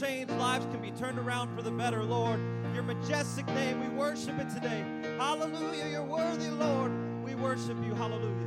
changed, lives can be turned around for the better, Lord. Your majestic name, we worship it today. Hallelujah, you're worthy, Lord. We worship you. Hallelujah.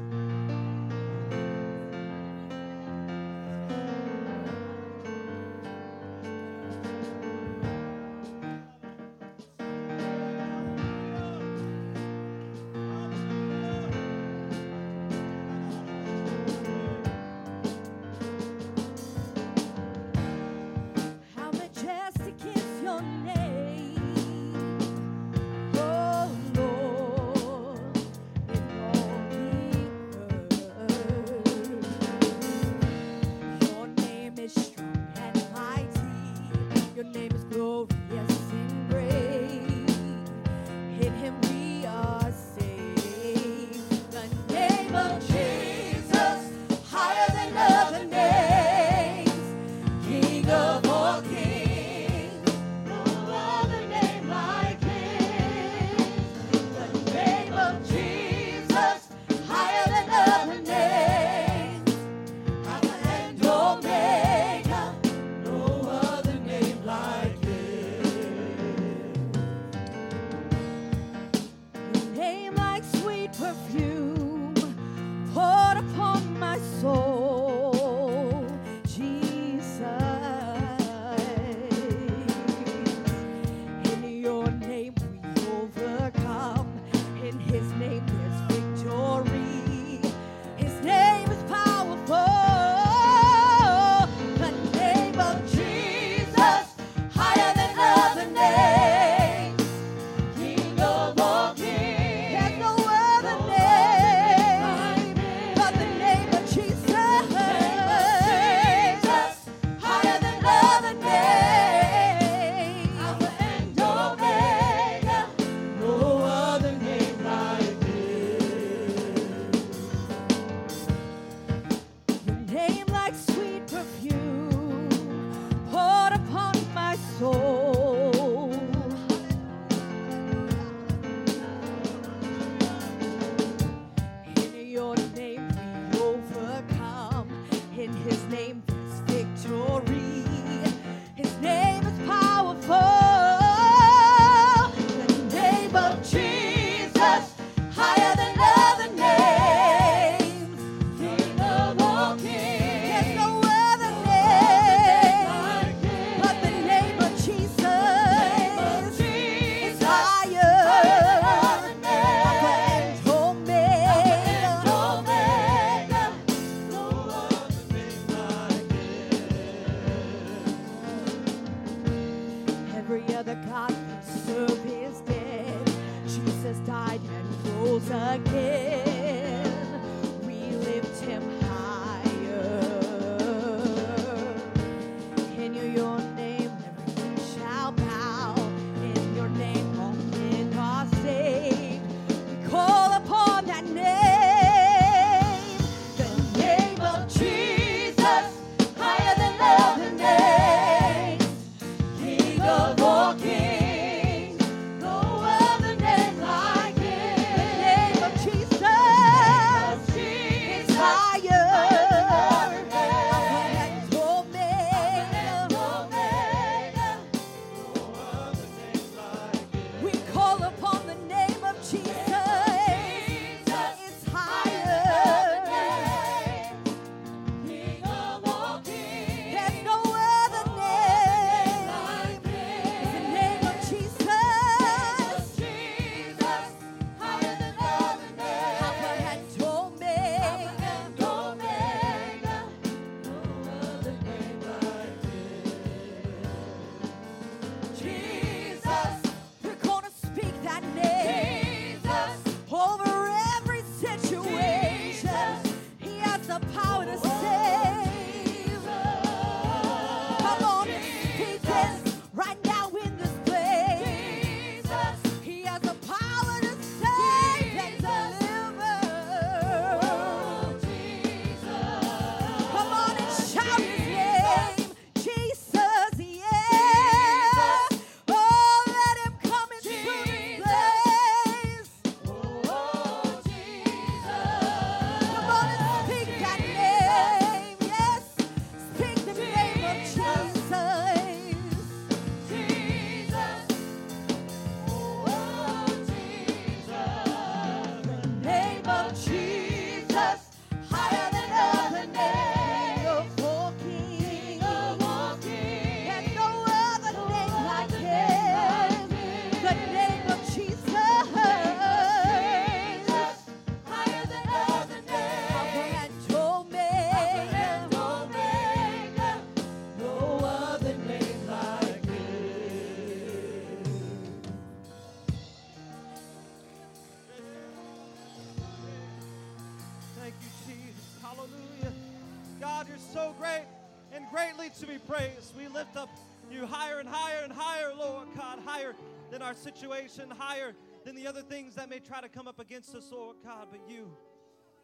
to be praised. We lift up you higher and higher and higher, Lord God, higher than our situation, higher than the other things that may try to come up against us, Lord God. But you,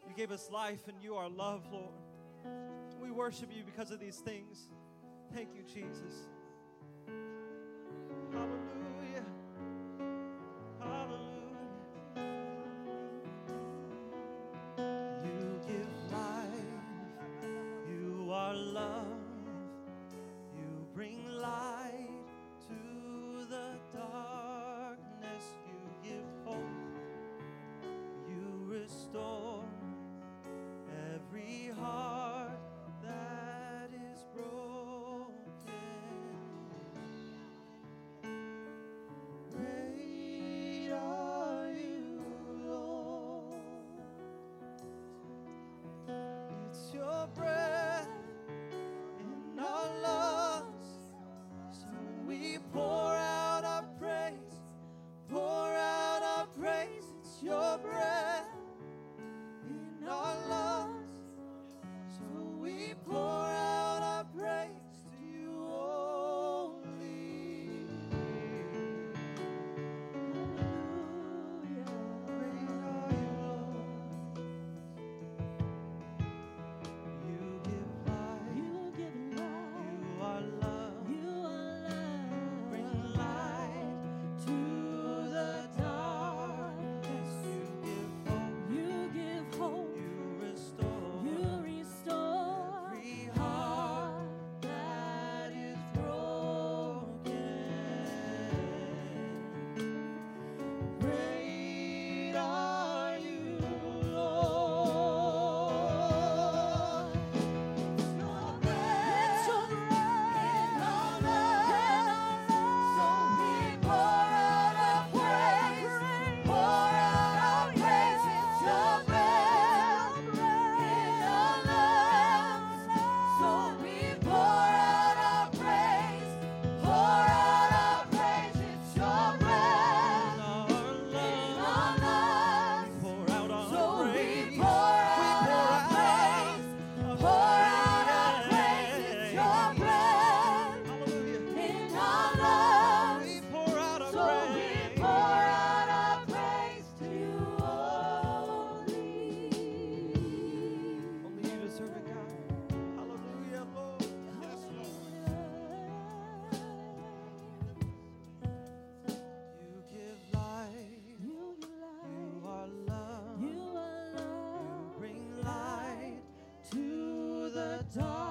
you gave us life and you are love, Lord. We worship you because of these things. Thank you, Jesus. Hallelujah. dark.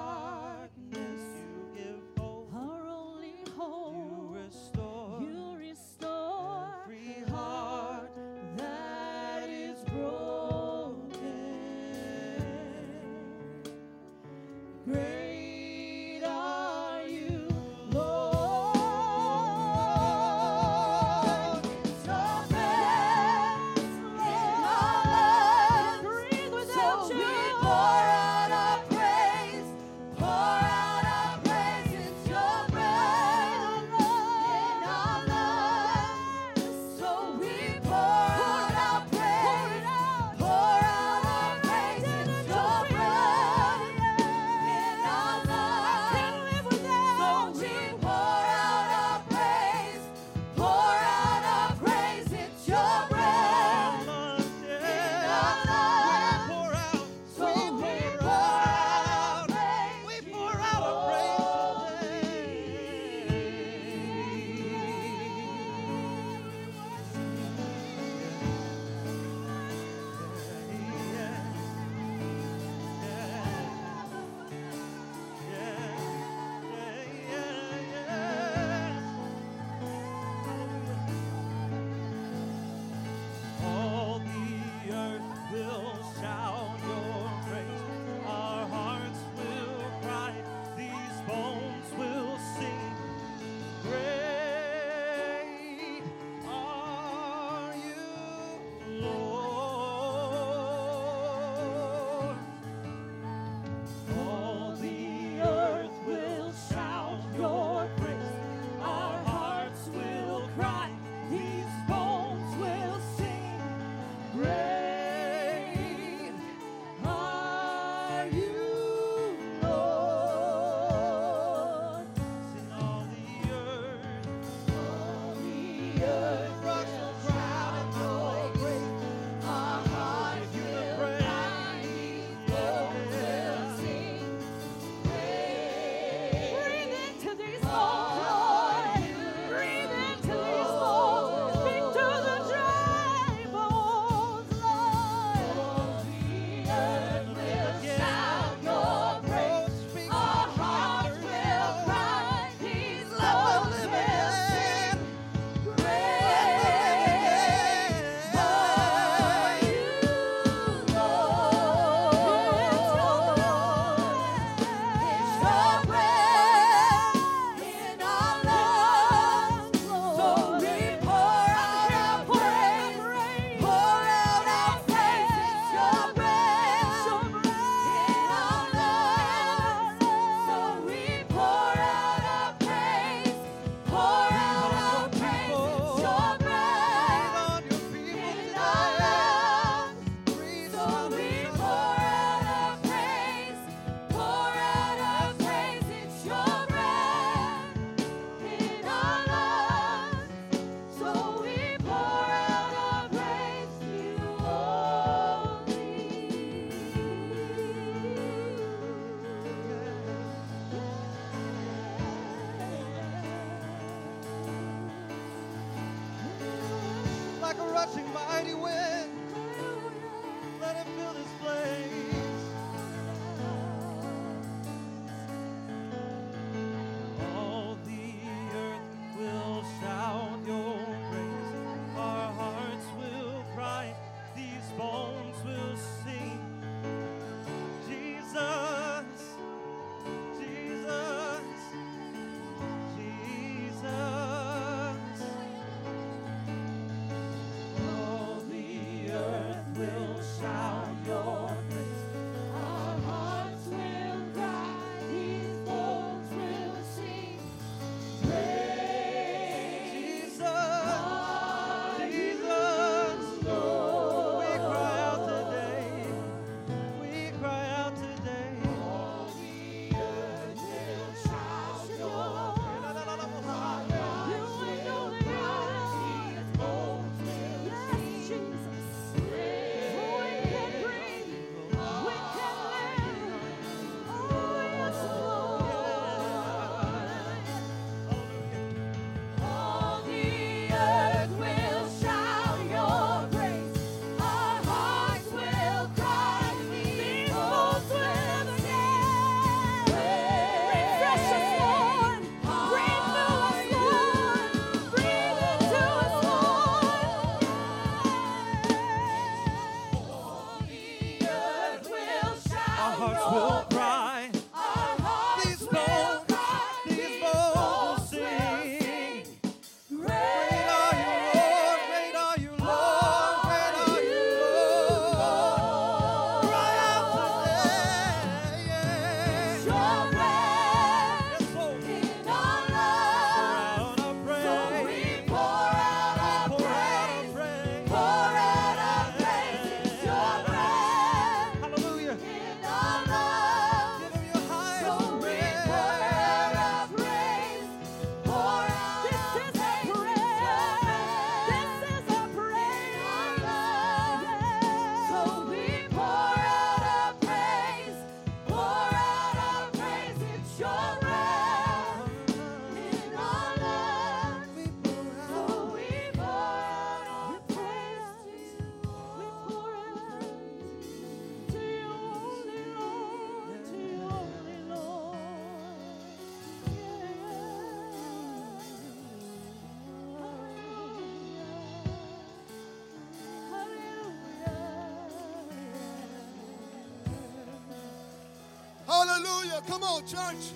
Hallelujah. Come on, church.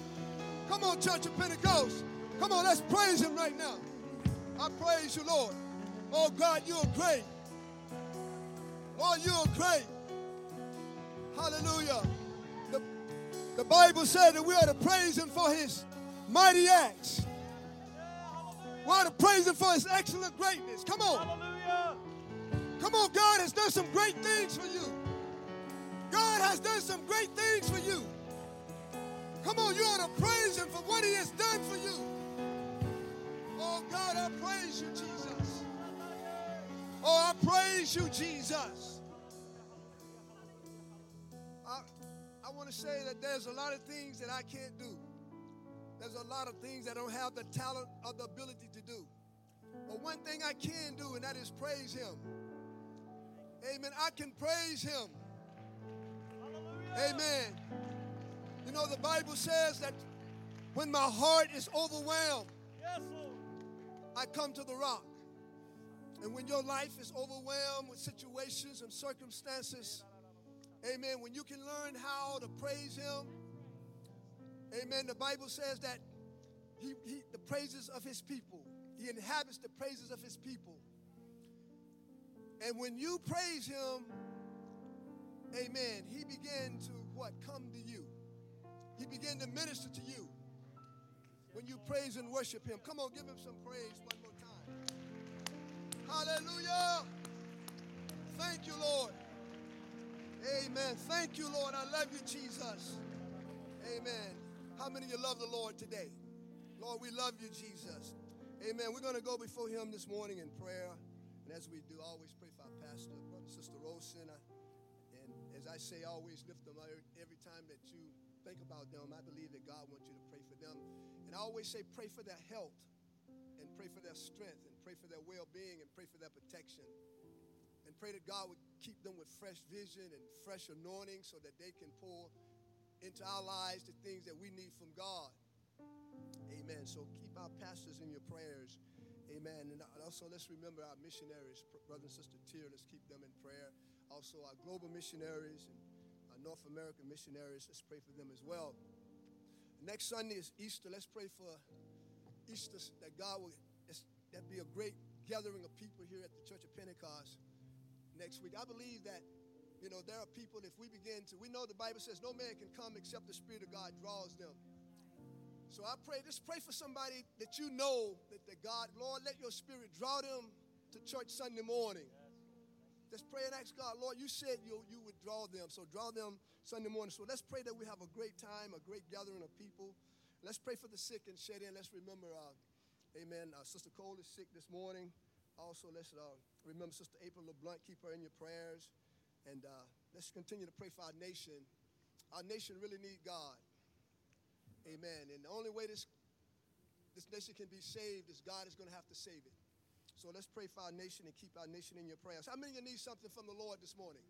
Come on, Church of Pentecost. Come on, let's praise Him right now. I praise you, Lord. Oh, God, you're great. Oh, Lord, you're great. Hallelujah. The, the Bible said that we are to praise Him for His mighty acts. We are to praise Him for His excellent greatness. Come on. Hallelujah. Come on, God has done some great things for you. God has done some great things for you. Come on, you ought to praise Him for what He has done for you. Oh, God, I praise you, Jesus. Oh, I praise you, Jesus. I, I want to say that there's a lot of things that I can't do. There's a lot of things I don't have the talent or the ability to do. But one thing I can do, and that is praise Him. Amen. I can praise Him. Amen. You know, the Bible says that when my heart is overwhelmed, Yes, Lord. I come to the rock. And when your life is overwhelmed with situations and circumstances, amen, when you can learn how to praise Him, amen, the Bible says that he, he, the praises of His people, He inhabits the praises of His people. And when you praise Him, amen, He began to what? Come to you. He began to minister to you when you praise and worship Him. Come on, give Him some praise one more time. Hallelujah. Thank you, Lord. Amen. Thank you, Lord. I love you, Jesus. Amen. How many of you love the Lord today? Lord, we love you, Jesus. Amen. We're going to go before Him this morning in prayer. And as we do, always pray for our pastor, brother, sister Rosen. I- And as I say, always lift them up every time that you think about them. I believe that God wants you to pray for them. And I always say, pray for their health and pray for their strength and pray for their well being and pray for their protection. And pray that God would keep them with fresh vision and fresh anointing so that they can pour into our lives the things that we need from God. Amen. So keep our pastors in your prayers. Amen. And also let's remember our missionaries, brother and sister Tier. Let's keep them in prayer. Also our global missionaries and North American missionaries. Let's pray for them as well. Next Sunday is Easter. Let's pray for Easter that God will that be a great gathering of people here at the Church of Pentecost next week. I believe that you know there are people if we begin to we know the Bible says no man can come except the Spirit of God draws them. So I pray, just pray for somebody that you know that, the God, Lord, let your spirit draw them to church Sunday morning. Just pray and ask God, Lord, you said you, you would draw them. So draw them Sunday morning. So let's pray that we have a great time, a great gathering of people. Let's pray for the sick and shed in. Let's remember, uh, amen, uh, Sister Cole is sick this morning. Also, let's uh, remember Sister April LeBlanc. Keep her in your prayers. And uh, let's continue to pray for our nation. Our nation really need God. Amen. And the only way this, this nation can be saved is God is going to have to save it. So let's pray for our nation and keep our nation in your prayers. How many of you need something from the Lord this morning?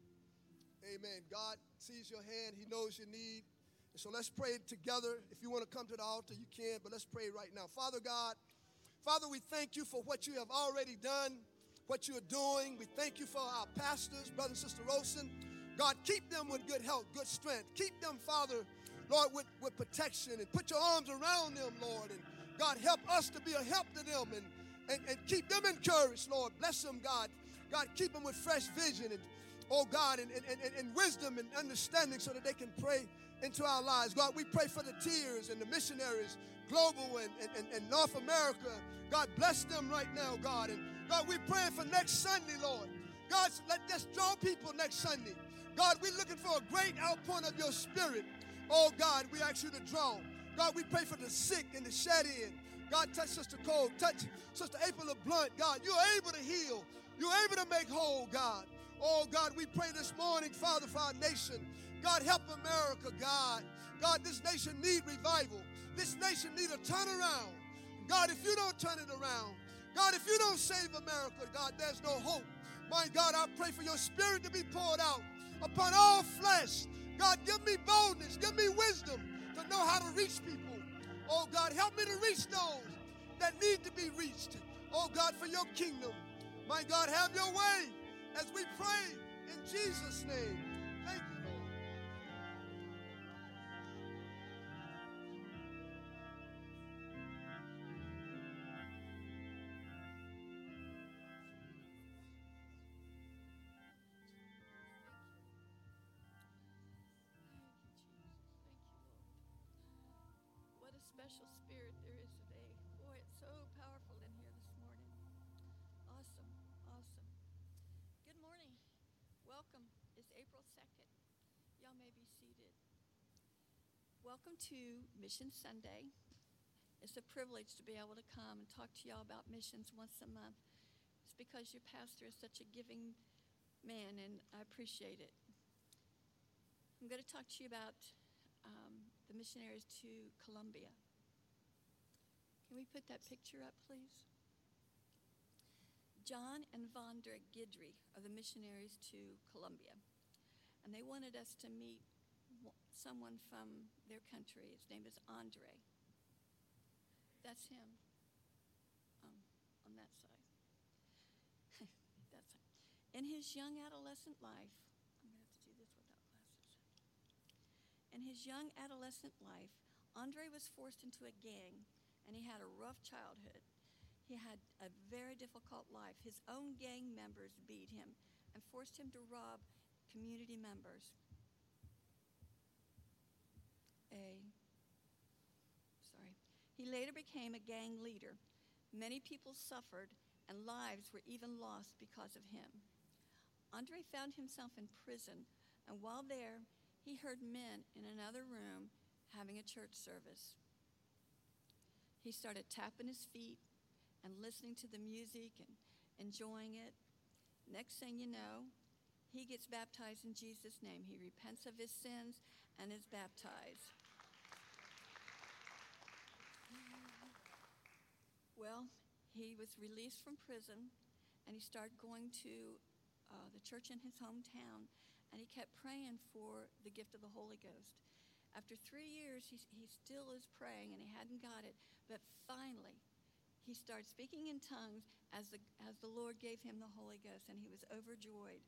Amen. God sees your hand, He knows your need. And so let's pray together. If you want to come to the altar, you can, but let's pray right now. Father God, Father, we thank you for what you have already done, what you are doing. We thank you for our pastors, brother and sister Rosen. God, keep them with good health, good strength. Keep them, Father, Lord, with, with protection and put your arms around them, Lord. And God, help us to be a help to them and, and, and keep them encouraged, Lord. Bless them, God. God, keep them with fresh vision and, oh God, and, and, and, and wisdom and understanding so that they can pray into our lives. God, we pray for the tears and the missionaries, global and, and, and North America. God, bless them right now, God. And God, we're praying for next Sunday, Lord. God, let us draw people next Sunday. God, we're looking for a great outpouring of your spirit. Oh God, we ask you to draw. God, we pray for the sick and the shed in. God, touch Sister Cole, touch Sister April LeBlanc. God, you're able to heal. You're able to make whole, God. Oh God, we pray this morning, Father, for our nation. God, help America, God. God, this nation need revival. This nation need a turnaround. God, if you don't turn it around, God, if you don't save America, God, there's no hope. My God, I pray for your spirit to be poured out upon all flesh. God, give me boldness, give me wisdom to know how to reach people. Oh God, help me to reach those that need to be reached. Oh God, for your kingdom. My God, have your way as we pray in Jesus' name. May be seated. Welcome to Mission Sunday. It's a privilege to be able to come and talk to y'all about missions once a month. It's because your pastor is such a giving man, and I appreciate it. I'm going to talk to you about um, the missionaries to Colombia. Can we put that picture up, please? John and Vondra Guidry are the missionaries to Colombia, and they wanted us to meet someone from their country. His name is Andre. That's him um, on that side. That's in his young adolescent life. I'm going to have to do this without glasses. In his young adolescent life, Andre was forced into a gang and he had a rough childhood. He had a very difficult life. His own gang members beat him and forced him to rob community members. A sorry. He later became a gang leader. Many people suffered and lives were even lost because of him. Andre found himself in prison, and while there, he heard men in another room having a church service. He started tapping his feet and listening to the music and enjoying it. Next thing you know, he gets baptized in Jesus' name. He repents of his sins and is baptized. Well, he was released from prison and he started going to uh, the church in his hometown and he kept praying for the gift of the Holy Ghost. After three years, he, he still is praying and he hadn't got it, but finally, he started speaking in tongues as the, as the Lord gave him the Holy Ghost, and he was overjoyed.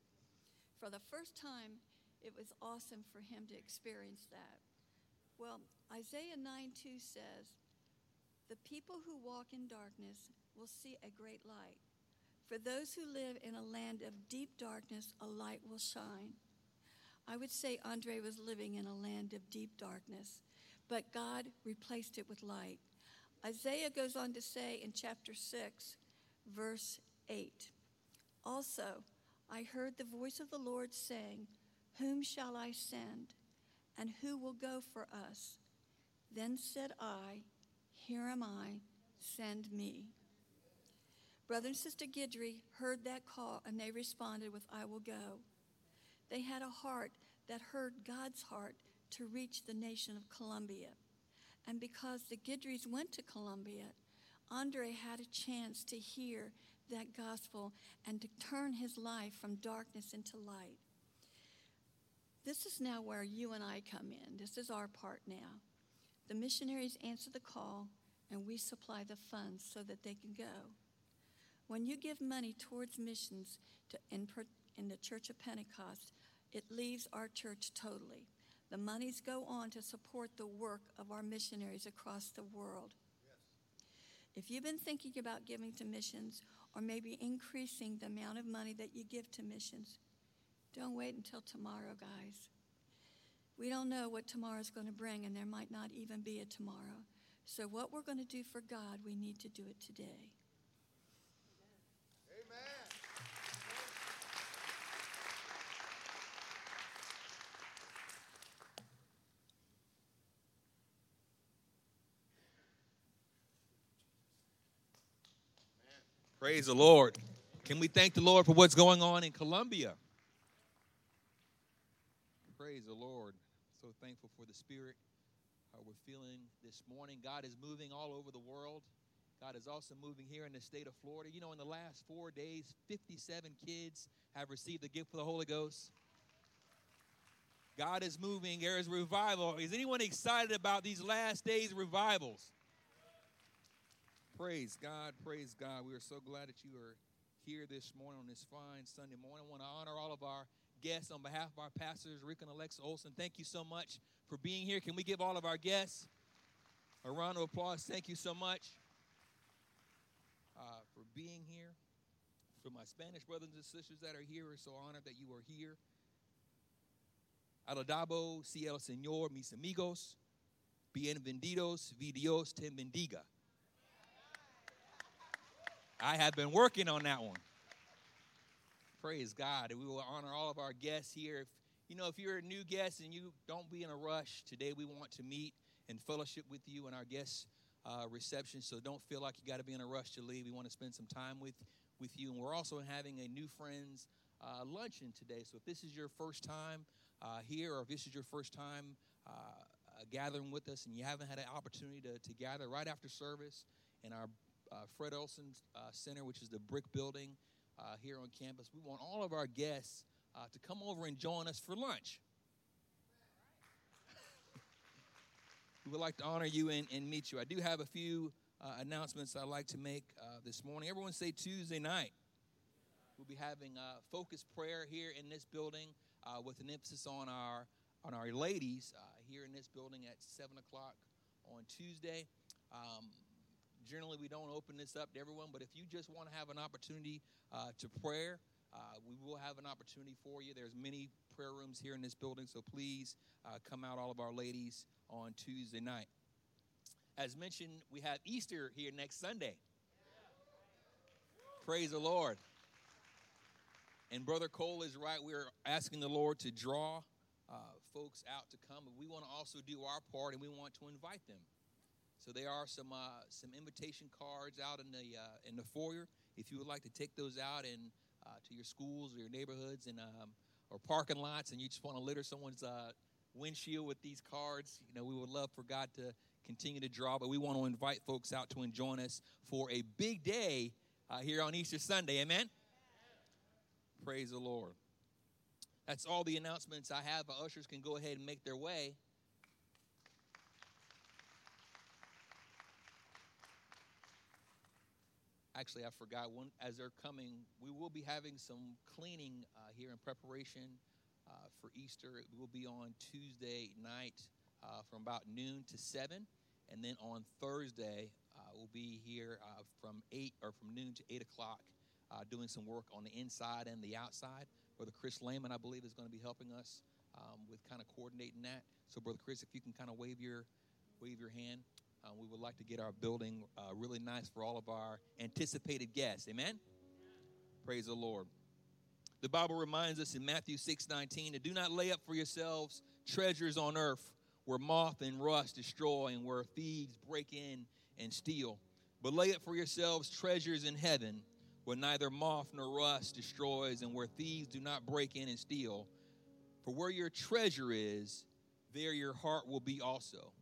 For the first time, it was awesome for him to experience that. Well, Isaiah 9 2 says, The people who walk in darkness will see a great light. For those who live in a land of deep darkness, a light will shine. I would say Andre was living in a land of deep darkness, but God replaced it with light. Isaiah goes on to say in chapter 6, verse 8 Also, I heard the voice of the Lord saying, Whom shall I send? And who will go for us? Then said I, Here am I, send me. Brother and Sister Guidry heard that call and they responded with, I will go. They had a heart that heard God's heart to reach the nation of Colombia. And because the Guidrys went to Colombia, Andre had a chance to hear that gospel and to turn his life from darkness into light. This is now where you and I come in. This is our part now. The missionaries answer the call, and we supply the funds so that they can go. When you give money towards missions to, in, in the Church of Pentecost, it leaves our church totally. The monies go on to support the work of our missionaries across the world. If you've been thinking about giving to missions or maybe increasing the amount of money that you give to missions, don't wait until tomorrow, guys. We don't know what tomorrow is going to bring, and there might not even be a tomorrow. So, what we're going to do for God, we need to do it today. Praise the Lord. Can we thank the Lord for what's going on in Colombia? Praise the Lord. So thankful for the Spirit. How we're feeling this morning. God is moving all over the world. God is also moving here in the state of Florida. You know, in the last four days, 57 kids have received the gift of the Holy Ghost. God is moving. There is revival. Is anyone excited about these last days revivals? Praise God, praise God. We are so glad that you are here this morning on this fine Sunday morning. I want to honor all of our guests on behalf of our pastors, Rick and Alexa Olson. Thank you so much for being here. Can we give all of our guests a round of applause? Thank you so much uh, for being here. For my Spanish brothers and sisters that are here, we're so honored that you are here. Aladabo, si el Señor, mis amigos, bienvenidos, vi Dios te bendiga. I have been working on that one. Praise God. We will honor all of our guests here. If, you know, if you're a new guest and you don't be in a rush, today we want to meet and fellowship with you in our guest uh, reception. So don't feel like you got to be in a rush to leave. We want to spend some time with, with you. And we're also having a new friends uh, luncheon today. So if this is your first time uh, here or if this is your first time uh, uh, gathering with us and you haven't had an opportunity to, to gather right after service in our uh, Fred Olson uh, Center, which is the brick building uh, here on campus. We want all of our guests uh, to come over and join us for lunch. we would like to honor you and, and, meet you. I do have a few uh, announcements I'd like to make uh, this morning. Everyone say Tuesday night. We'll be having a focused prayer here in this building with an emphasis on our on our ladies here in this building at seven o'clock on Tuesday. Um, generally we don't open this up to everyone, but if you just want to have an opportunity uh, to prayer, uh, we will have an opportunity for you. There's many prayer rooms here in this building, so please uh, come out, all of our ladies, on Tuesday night. As mentioned, we have Easter here next Sunday. Praise the Lord. And Brother Cole is right. We're asking the Lord to draw uh, folks out to come, but we want to also do our part and we want to invite them. So there are some uh, some invitation cards out in the uh, in the foyer. If you would like to take those out and uh, to your schools or your neighborhoods and um, or parking lots, and you just want to litter someone's uh, windshield with these cards, you know we would love for God to continue to draw. But we want to invite folks out to join us for a big day uh, here on Easter Sunday. Amen. Praise the Lord. That's all the announcements I have. Ushers can go ahead and make their way. Actually, I forgot. As they're coming, we will be having some cleaning uh, here in preparation uh, for Easter. It will be on Tuesday night uh, from about noon to seven, and then on Thursday uh, we'll be here uh, from eight or from noon to eight o'clock, uh, doing some work on the inside and the outside. Brother Chris Lehman, I believe, is going to be helping us um, with kind of coordinating that. So, Brother Chris, if you can kind of wave your wave your hand. Uh, we would like to get our building uh, really nice for all of our anticipated guests. Amen? Praise the Lord. The Bible reminds us in Matthew 6 19 to do not lay up for yourselves treasures on earth where moth and rust destroy and where thieves break in and steal, but lay up for yourselves treasures in heaven where neither moth nor rust destroys and where thieves do not break in and steal. For where your treasure is, there your heart will be also.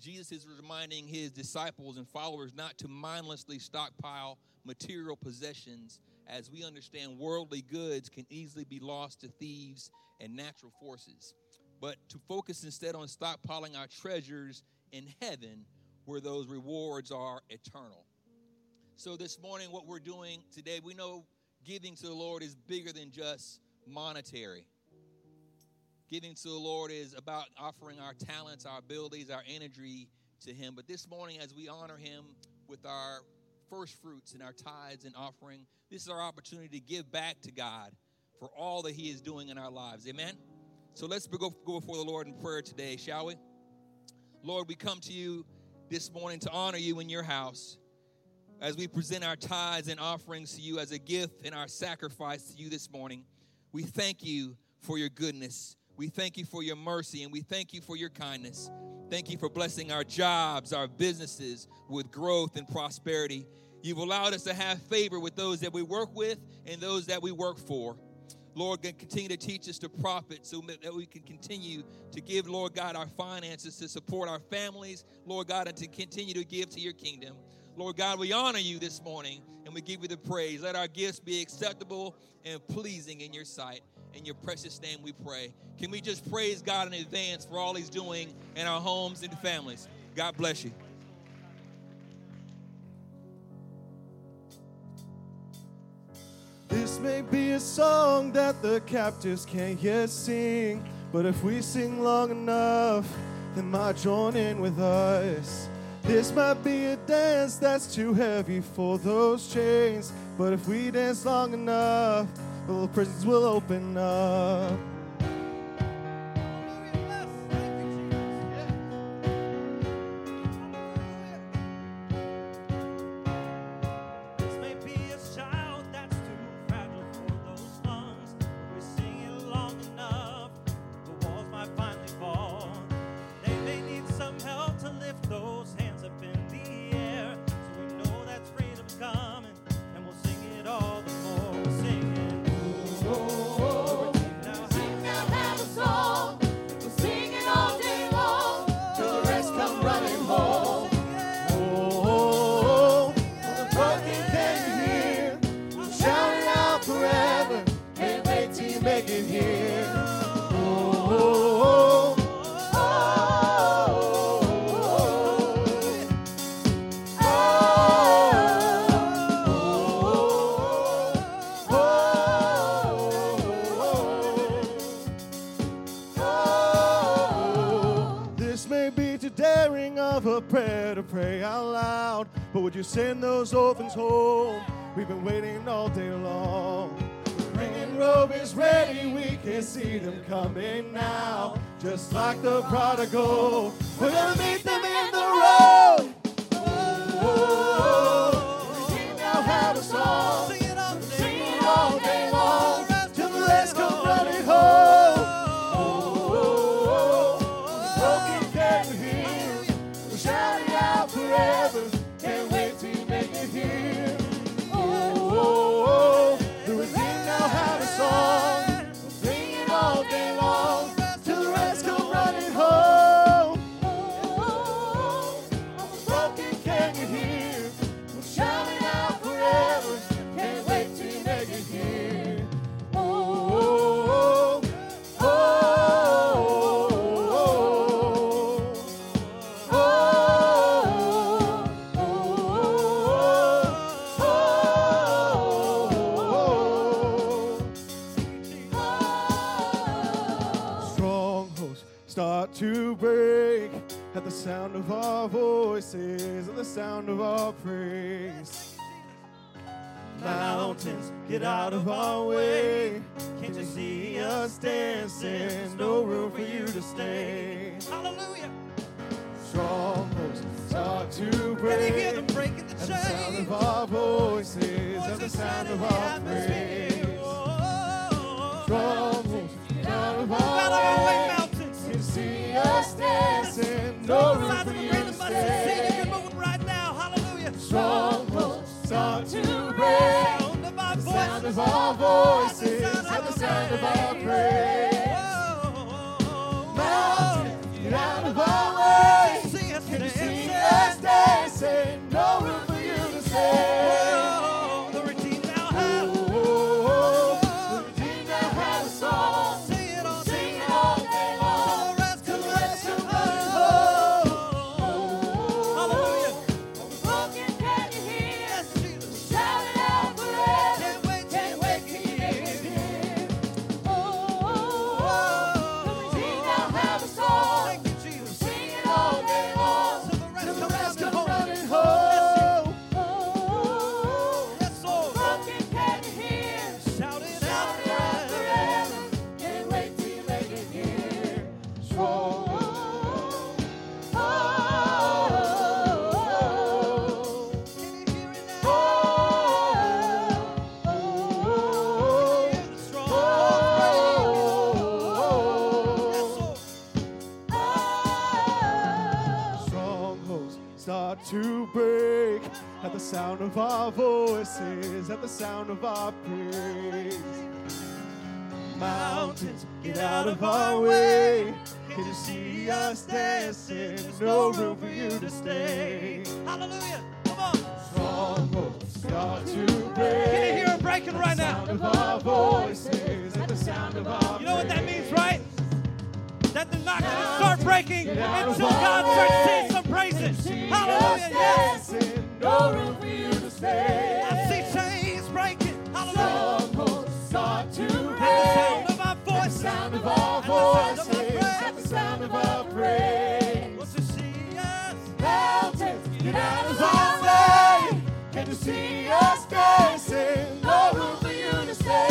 Jesus is reminding his disciples and followers not to mindlessly stockpile material possessions, as we understand worldly goods can easily be lost to thieves and natural forces, but to focus instead on stockpiling our treasures in heaven where those rewards are eternal. So, this morning, what we're doing today, we know giving to the Lord is bigger than just monetary. Giving to the Lord is about offering our talents, our abilities, our energy to Him. But this morning, as we honor Him with our first fruits and our tithes and offering, this is our opportunity to give back to God for all that He is doing in our lives. Amen? So let's go, go before the Lord in prayer today, shall we? Lord, we come to you this morning to honor you in your house as we present our tithes and offerings to you as a gift and our sacrifice to you this morning. We thank you for your goodness. We thank you for your mercy and we thank you for your kindness. Thank you for blessing our jobs, our businesses with growth and prosperity. You've allowed us to have favor with those that we work with and those that we work for. Lord, continue to teach us to profit so that we can continue to give, Lord God, our finances to support our families, Lord God, and to continue to give to your kingdom. Lord God, we honor you this morning and we give you the praise. Let our gifts be acceptable and pleasing in your sight. In your precious name we pray. Can we just praise God in advance for all He's doing in our homes and families? God bless you. This may be a song that the captives can't yet sing, but if we sing long enough, they might join in with us. This might be a dance that's too heavy for those chains, but if we dance long enough, prisons will open up. You send those orphans home? We've been waiting all day long. The Ringing robe is ready, we can see them coming now. Just like the prodigal, we're gonna meet sound of our praise. Mountains, get out of our way. Can't you see us dancing? No room for you to stay. Hallelujah. Strongholds start to break. Can you hear them breaking the chains? the sound of our voices and the sound of our praise. Strongholds, get out of our way. Mountains, can see us dancing Strongholds start to break. The sound of our voices and the sound of our praise. Mountains, get out of our way. Can you see us dancing? No room for you to stay. Sound of our voices, at the sound of our praise. Mountains, get out of our way. Can you see us dancing? There's no room for you to stay. Hallelujah. Come on. Strongholds start to break. Can you hear it breaking right now? The Sound of our voices, at the sound of our You know what that means, right? That they're not going to start breaking until God starts seeing some praises. Hallelujah. Yes. No room for you to stay. I see chains breaking. Hallelujah. Strongholds start to At the break. sound of our voices. sound of our At the sound of voices, our at the praise. sound of our praise. Won't you see us? Mountains, get out of our way. Can you see us dancing? No room for you to stay.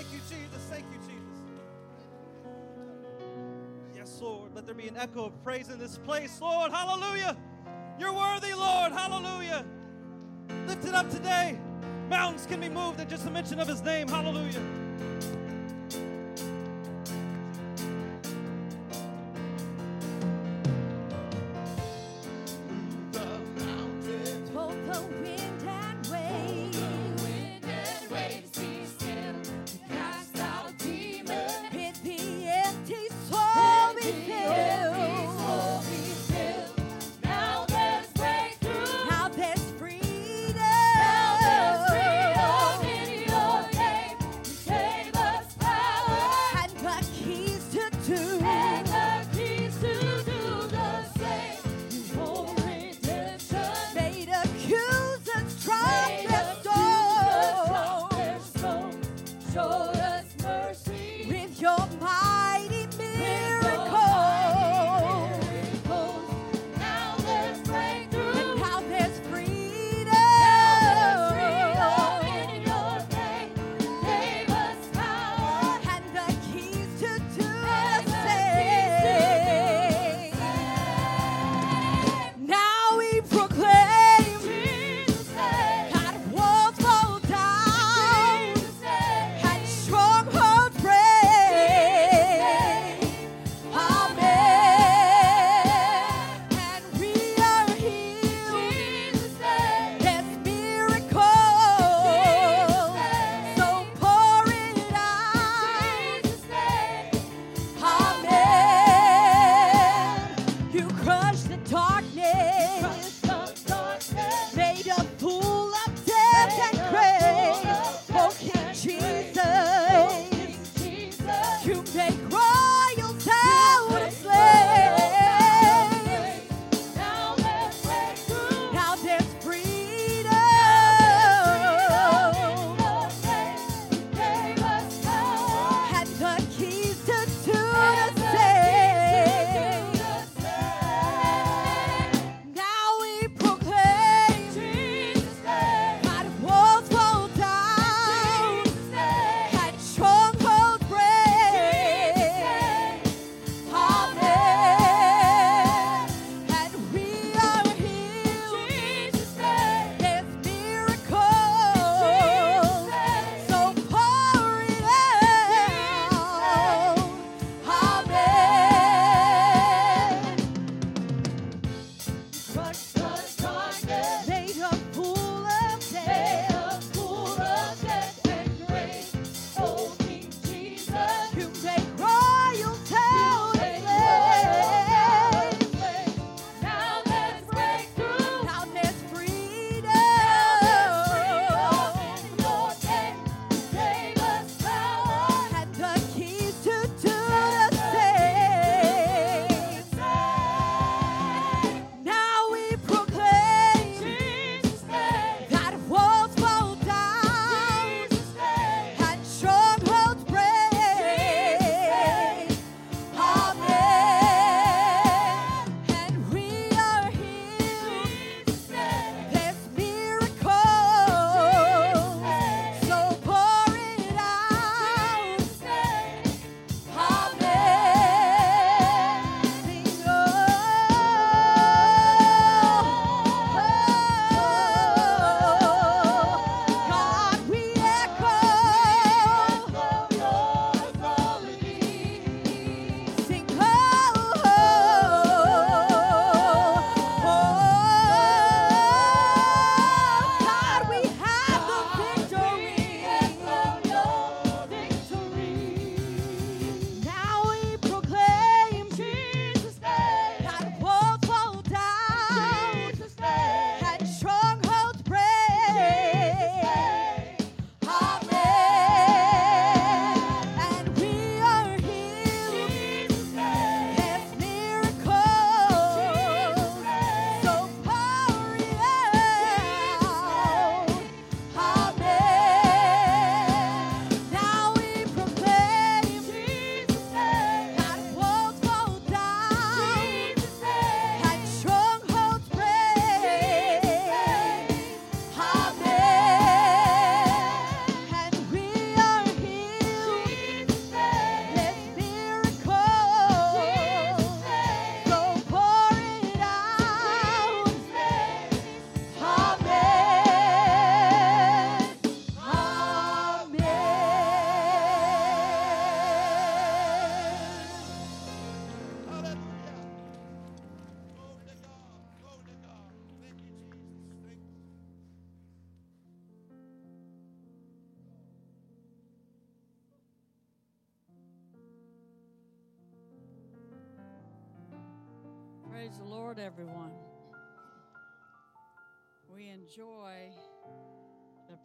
Thank you, Jesus. Thank you, Jesus. Yes, Lord. Let there be an echo of praise in this place, Lord. Hallelujah. You're worthy, Lord. Hallelujah. Lift it up today. Mountains can be moved at just a mention of his name. Hallelujah.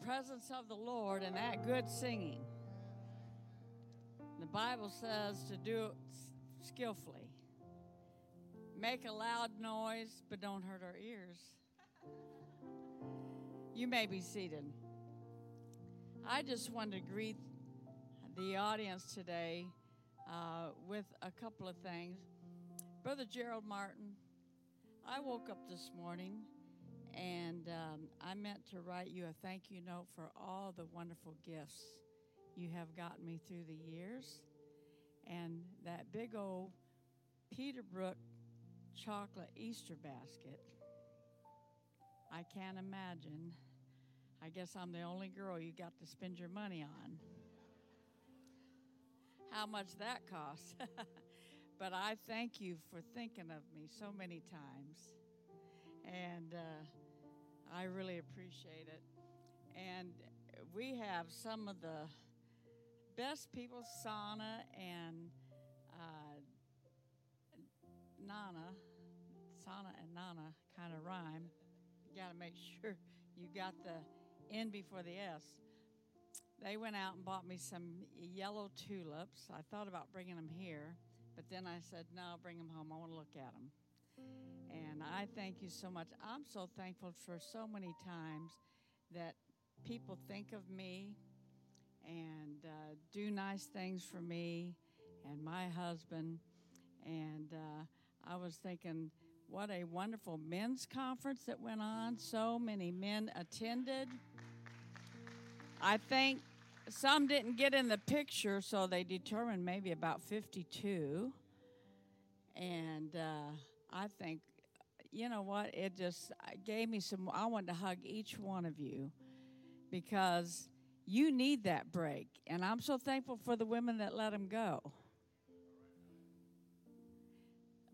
Presence of the Lord and that good singing. The Bible says to do it skillfully. Make a loud noise, but don't hurt our ears. You may be seated. I just wanted to greet the audience today uh, with a couple of things. Brother Gerald Martin, I woke up this morning and um, I meant to write you a thank you note for all the wonderful gifts you have gotten me through the years. And that big old Peterbrooke chocolate Easter basket, I can't imagine. I guess I'm the only girl you got to spend your money on. How much that costs. but I thank you for thinking of me so many times. And uh, I really appreciate it. And we have some of the best people, Sana and uh, Nana. Sana and Nana kind of rhyme. You got to make sure you got the N before the S. they went out and bought me some yellow tulips. I thought about bringing them here, but then I said, no, I'll bring them home. I want to look at them. And I thank you so much. I'm so thankful for so many times that people think of me and uh, do nice things for me and my husband. And uh, I was thinking, what a wonderful men's conference that went on. So many men attended. I think some didn't get in the picture, so they determined maybe about 52. And uh, I think, you know what? It just gave me some. I wanted to hug each one of you because you need that break. And I'm so thankful for the women that let them go.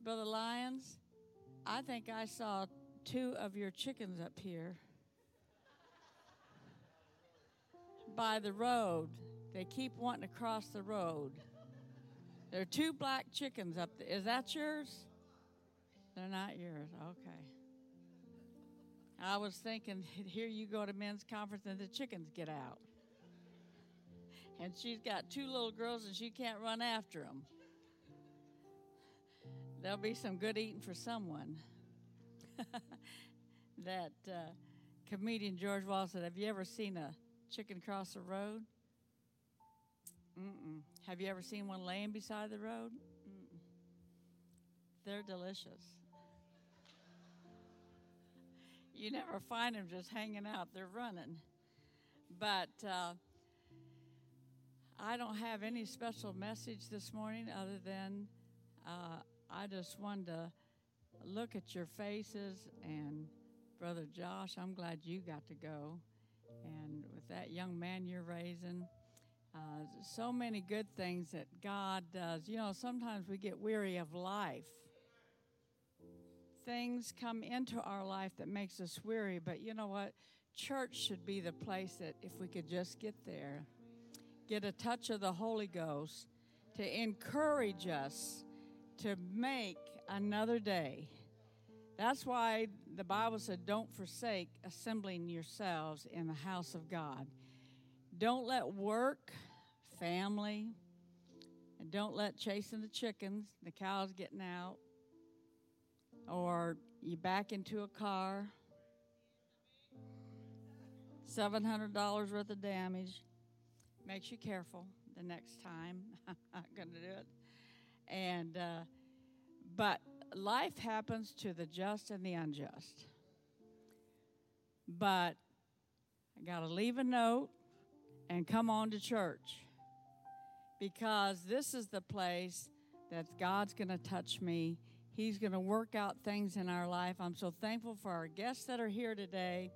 Brother Lyons, I think I saw two of your chickens up here by the road. They keep wanting to cross the road. There are two black chickens up there. Is that yours? They're not yours. Okay. I was thinking, here you go to men's conference and the chickens get out. And she's got two little girls and she can't run after them. There'll be some good eating for someone. that uh, comedian George Wallace said, Have you ever seen a chicken cross the road? Mm-mm. Have you ever seen one laying beside the road? Mm-mm. They're delicious. You never find them just hanging out, they're running. But uh, I don't have any special message this morning other than uh, I just wanted to look at your faces and Brother Josh, I'm glad you got to go. And with that young man you're raising, uh, so many good things that God does. You know, sometimes we get weary of life. Things come into our life that makes us weary, but you know what? Church should be the place that if we could just get there, get a touch of the Holy Ghost to encourage us to make another day. That's why the Bible said, Don't forsake assembling yourselves in the house of God. Don't let work, family, and don't let chasing the chickens, the cows getting out, or you back into a car, $700 worth of damage. Makes you careful the next time. I'm not going to do it. And, uh, but life happens to the just and the unjust. But I got to leave a note and come on to church because this is the place that God's going to touch me. He's going to work out things in our life. I'm so thankful for our guests that are here today.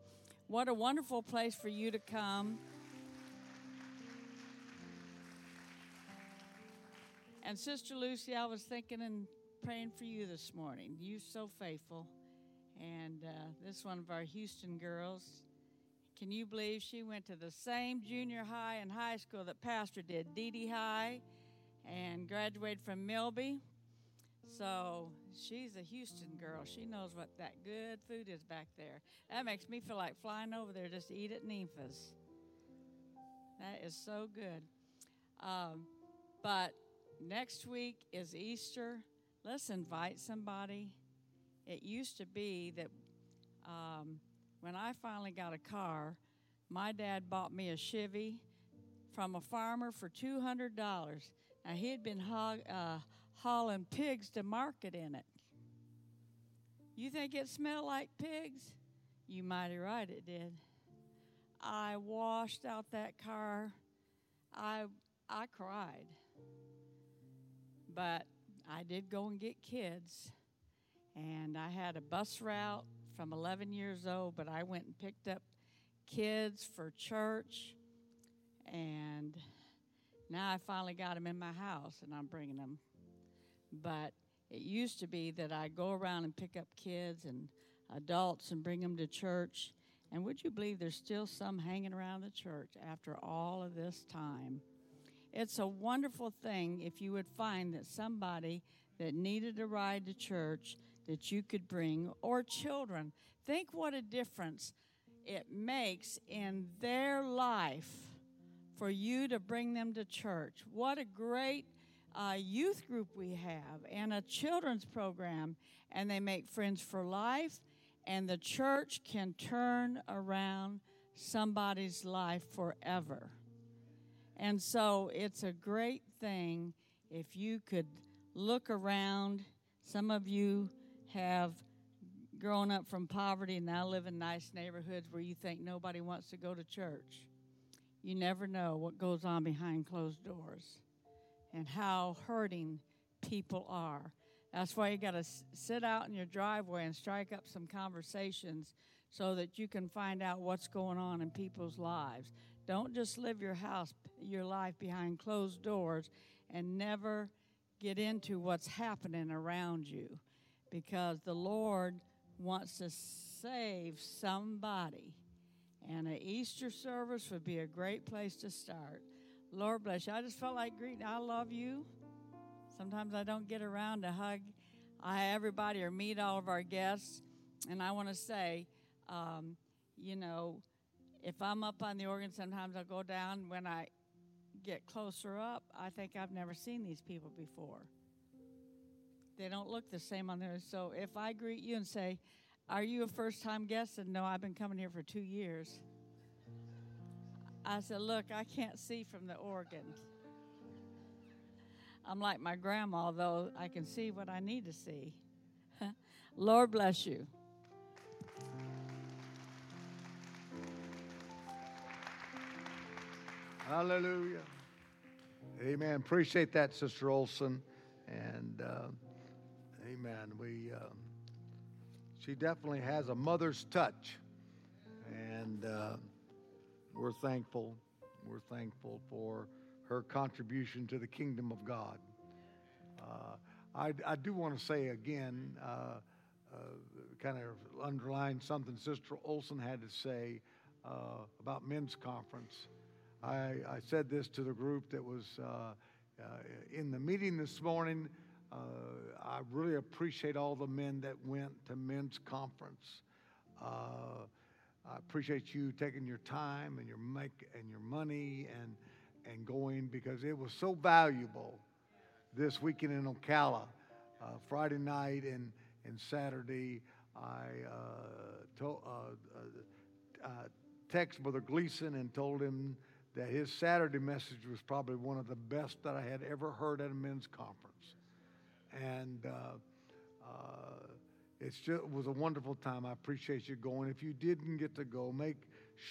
What a wonderful place for you to come. And Sister Lucy, I was thinking and praying for you this morning. You're so faithful. And uh, this one of our Houston girls, can you believe she went to the same junior high and high school that Pastor did, Deady, and graduated from Milby? So she's a Houston girl. She knows what that good food is back there. That makes me feel like flying over there just to eat at Ninfa's. That is so good. Um, but Next week is Easter. Let's invite somebody. It used to be that um, when I finally got a car, my dad bought me a Chevy from a farmer for $200. Now, he had been hog, uh, hauling pigs to market in it. You think it smelled like pigs? You mighty right it did. I washed out that car. I I cried. But I did go and get kids, and I had a bus route from 11 years old, but I went and picked up kids for church, and now I finally got them in my house, and I'm bringing them. But it used to be that I go around and pick up kids and adults and bring them to church. And would you believe there's still some hanging around the church after all of this time? It's a wonderful thing if you would find that somebody that needed a ride to church that you could bring, or children. Think what a difference it makes in their life for you to bring them to church. What a great uh, youth group we have and a children's program, and they make friends for life, and the church can turn around somebody's life forever. And so it's a great thing if you could look around. Some of you have grown up from poverty and now live in nice neighborhoods where you think nobody wants to go to church. You never know what goes on behind closed doors and how hurting people are. That's why you got to sit out in your driveway and strike up some conversations so that you can find out what's going on in people's lives. Don't just live your house, your life behind closed doors and never get into what's happening around you because the Lord wants to save somebody. And an Easter service would be a great place to start. Lord bless you. I just felt like greeting. I love you. Sometimes I don't get around to hug I, everybody or meet all of our guests. And I want to say, um, you know, if I'm up on the organ, sometimes I'll go down. When I get closer up, I think I've never seen these people before. They don't look the same on there. So if I greet you and say, Are you a first time guest? And no, I've been coming here for two years. I said, Look, I can't see from the organ. I'm like my grandma, though I can see what I need to see. Lord bless you. Hallelujah. Amen. Appreciate that, Sister Olson. And uh, amen. We um, she definitely has a mother's touch, and uh, we're thankful. We're thankful for her contribution to the kingdom of God. Uh, I, I, do want to say again, uh, uh, kind of underline something Sister Olson had to say uh, about men's conference. I, I said this to the group that was uh, uh, in the meeting this morning. I really appreciate all the men that went to men's conference. Uh, I appreciate you taking your time and your make and your money and and going because it was so valuable this weekend in Ocala, uh, Friday night and and Saturday. I uh, to, uh, texted Brother Gleason and told him that his Saturday message was probably one of the best that I had ever heard at a men's conference. And uh, uh, it's just, it was a wonderful time. I appreciate you going. If you didn't get to go, make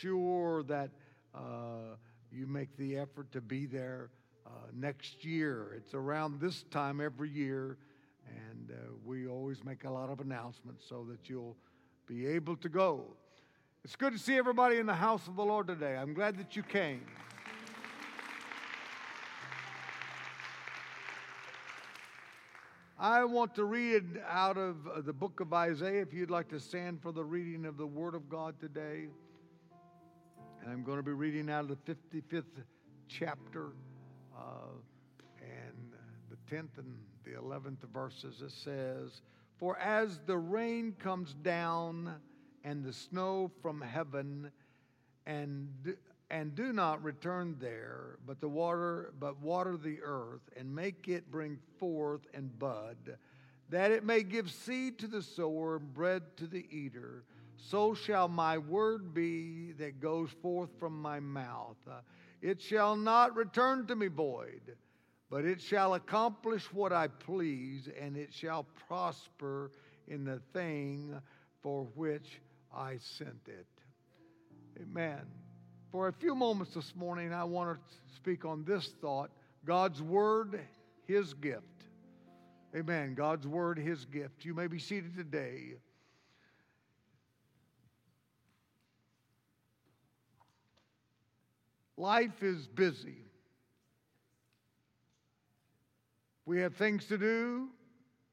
sure that uh, you make the effort to be there uh, next year. It's around this time every year, and uh, we always make a lot of announcements so that you'll be able to go. It's good to see everybody in the house of the Lord today. I'm glad that you came. I want to read out of the book of Isaiah if you'd like to stand for the reading of the Word of God today. And I'm going to be reading out of the 55th chapter uh, and the 10th and the 11th verses. It says, For as the rain comes down, and the snow from heaven and and do not return there but the water but water the earth and make it bring forth and bud that it may give seed to the sower and bread to the eater so shall my word be that goes forth from my mouth it shall not return to me void but it shall accomplish what I please and it shall prosper in the thing for which I sent it. Amen. For a few moments this morning, I want to speak on this thought God's Word, His gift. Amen. God's Word, His gift. You may be seated today. Life is busy. We have things to do,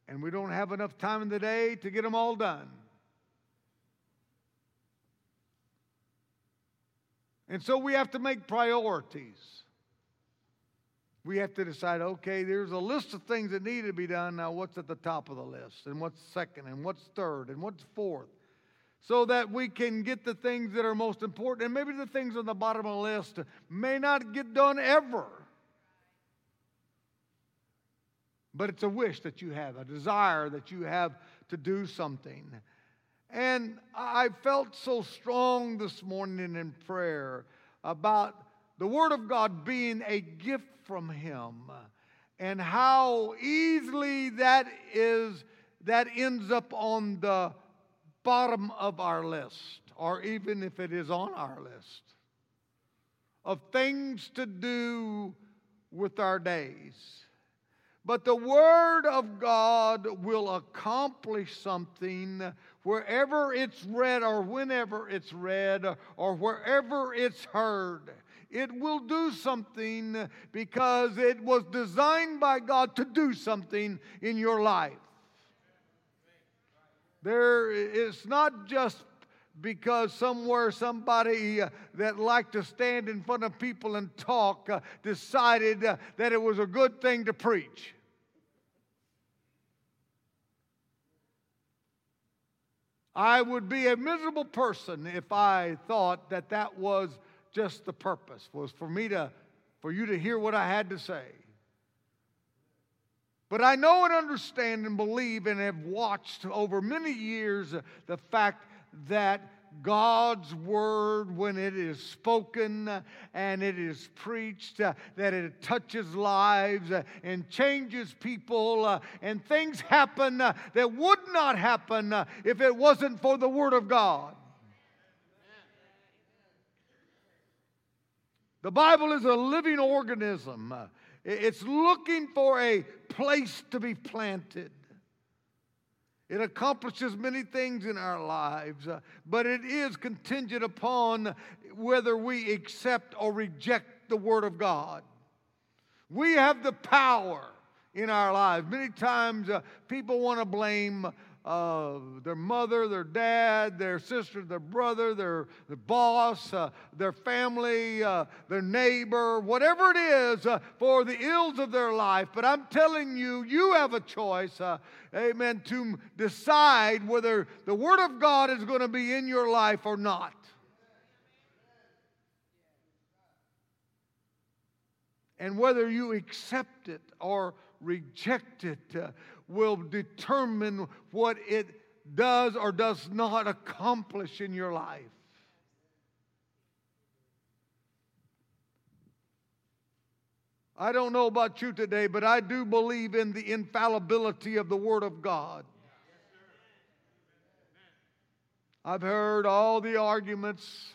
and we don't have enough time in the day to get them all done. And so we have to make priorities. We have to decide okay, there's a list of things that need to be done. Now, what's at the top of the list? And what's second? And what's third? And what's fourth? so that we can get the things that are most important. And maybe the things on the bottom of the list may not get done ever. But it's a wish that you have, a desire that you have to do something. And I felt so strong this morning in prayer about the Word of God being a gift from Him and how easily that is that ends up on the bottom of our list or even if it is on our list of things to do with our days but the Word of God will accomplish something wherever it's read or whenever it's read or wherever it's heard. It will do something because it was designed by God to do something in your life. There, it's not just because somewhere somebody uh, that liked to stand in front of people and talk uh, decided uh, that it was a good thing to preach. I would be a miserable person if I thought that that was just the purpose was for me to for you to hear what I had to say. But I know and understand and believe and have watched over many years the fact that God's word, when it is spoken and it is preached, uh, that it touches lives uh, and changes people, uh, and things happen that would not happen if it wasn't for the word of God. The Bible is a living organism. It's looking for a place to be planted. It accomplishes many things in our lives, uh, but it is contingent upon whether we accept or reject the Word of God. We have the power in our lives. Many times uh, people want to blame uh, their mother, their dad, their sister, their brother, their, their boss, uh, their family, uh, their neighbor, whatever it is uh, for the ills of their life. But I'm telling you, you have a choice, uh, amen, to decide whether the Word of God is going to be in your life or not. And whether you accept it or reject it. Will determine what it does or does not accomplish in your life. I don't know about you today, but I do believe in the infallibility of the Word of God. I've heard all the arguments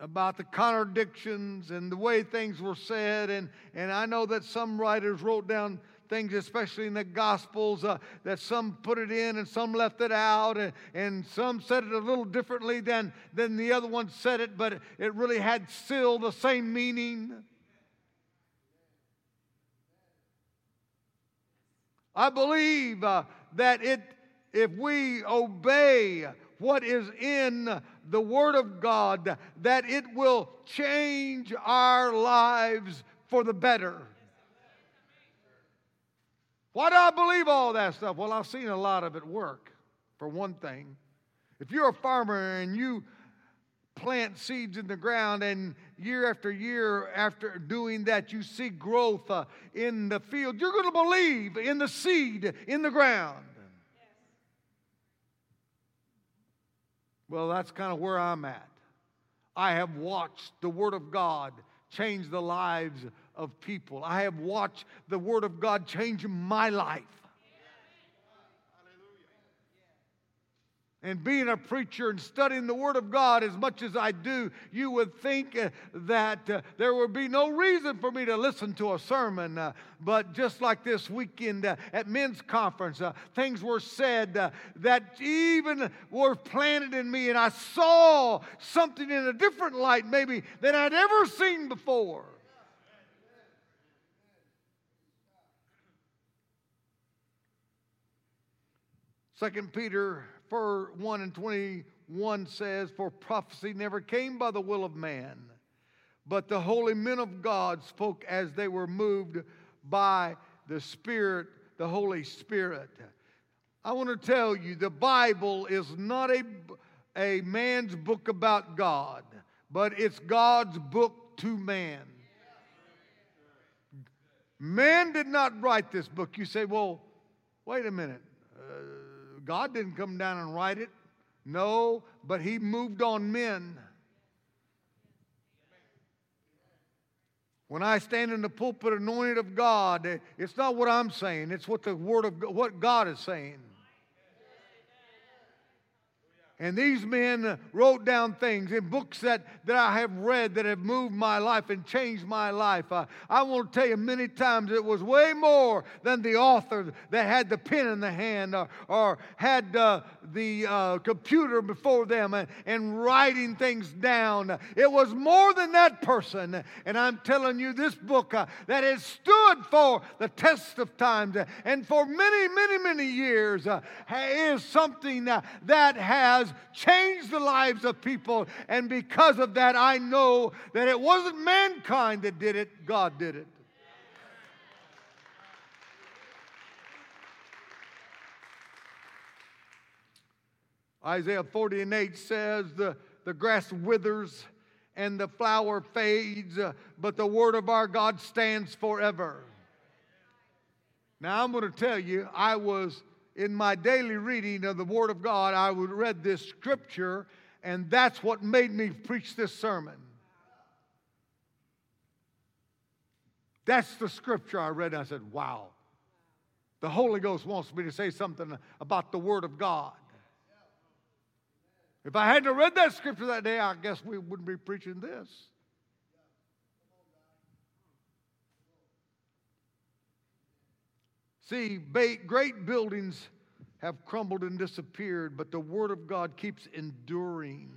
about the contradictions and the way things were said, and, and I know that some writers wrote down things, especially in the Gospels, uh, that some put it in and some left it out, and, and some said it a little differently than, than the other one said it, but it really had still the same meaning. I believe uh, that it, if we obey what is in the Word of God, that it will change our lives for the better. Why do I believe all that stuff? Well, I've seen a lot of it work, for one thing. If you're a farmer and you plant seeds in the ground and year after year after doing that you see growth uh, in the field you're going to believe in the seed in the ground well that's kind of where i'm at i have watched the word of god change the lives of people. I have watched the Word of God change my life. and being a preacher and studying the Word of God as much as I do, you would think uh, that uh, there would be no reason for me to listen to a sermon. Uh, but just like this weekend at men's conference, things were said that even were planted in me, and I saw something in a different light, maybe, than I'd ever seen before. Second Peter 4, 1 and 21 says, For prophecy never came by the will of man, but the holy men of God spoke as they were moved by the Spirit, the Holy Spirit. I want to tell you the Bible is not a, a man's book about God, but it's God's book to man. Man did not write this book. You say, well, wait a minute. God didn't come down and write it. No, but He moved on men. When I stand in the pulpit anointed of God, it's not what I'm saying, it's what the word of what God is saying. And these men wrote down things in books that, that I have read that have moved my life and changed my life. Uh, I want to tell you many times it was way more than the author that had the pen in the hand or, or had uh, the uh, computer before them and, and writing things down. It was more than that person. And I'm telling you, this book uh, that has stood for the test of times and for many, many, many years uh, is something uh, that has has changed the lives of people. And because of that, I know that it wasn't mankind that did it, God did it. Isaiah 40 and 8 says, The, the grass withers and the flower fades, uh, but the word of our God stands forever. Now, I'm going to tell you, I was in my daily reading of the Word of God, I would read this scripture, and that's what made me preach this sermon. That's the scripture I read. And I said, wow. The Holy Ghost wants me to say something about the Word of God. If I hadn't read that scripture that day, I guess we wouldn't be preaching this. See, great buildings have crumbled and disappeared, but the Word of God keeps enduring.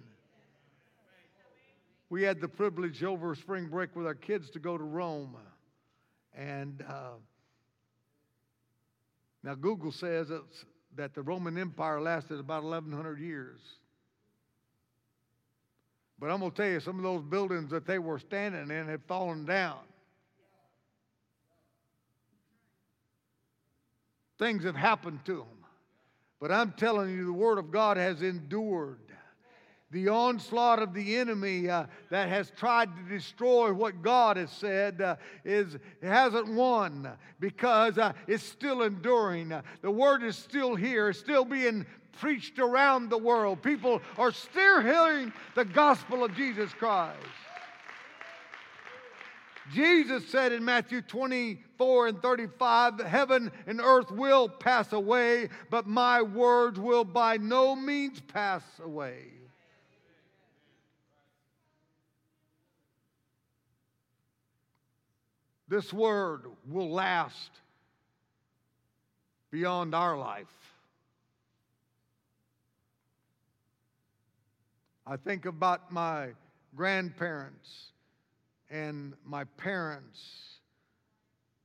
We had the privilege over spring break with our kids to go to Rome. And uh, now Google says that the Roman Empire lasted about 1,100 years. But I'm going to tell you, some of those buildings that they were standing in have fallen down. Things have happened to them. But I'm telling you, the Word of God has endured. The onslaught of the enemy uh, that has tried to destroy what God has said uh, is hasn't won because uh, it's still enduring. the word is still here, still being preached around the world. People are still hearing the gospel of Jesus Christ. Jesus said in Matthew 24 and 35, Heaven and earth will pass away, but my words will by no means pass away. This word will last beyond our life. I think about my grandparents and my parents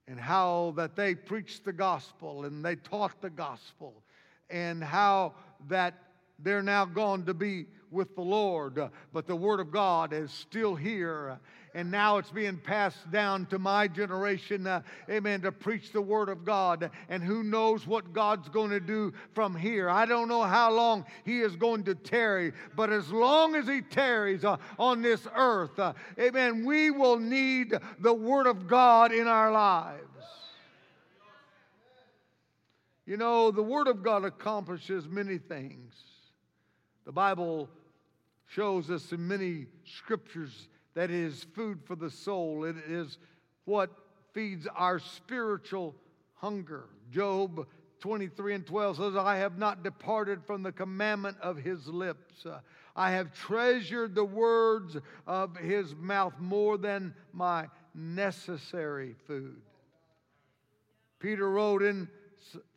and how that they preached the gospel and they taught the gospel and how that they're now gone to be with the Lord, but the Word of God is still here and now it's being passed down to my generation, uh, amen, to preach the Word of God. And who knows what God's going to do from here? I don't know how long He is going to tarry, but as long as He tarries uh, on this earth, uh, amen, we will need the Word of God in our lives. You know, the Word of God accomplishes many things. The Bible shows us in many scriptures that is food for the soul. It is what feeds our spiritual hunger. Job 23 and 12 says, I have not departed from the commandment of his lips. Uh, I have treasured the words of his mouth more than my necessary food. Peter wrote in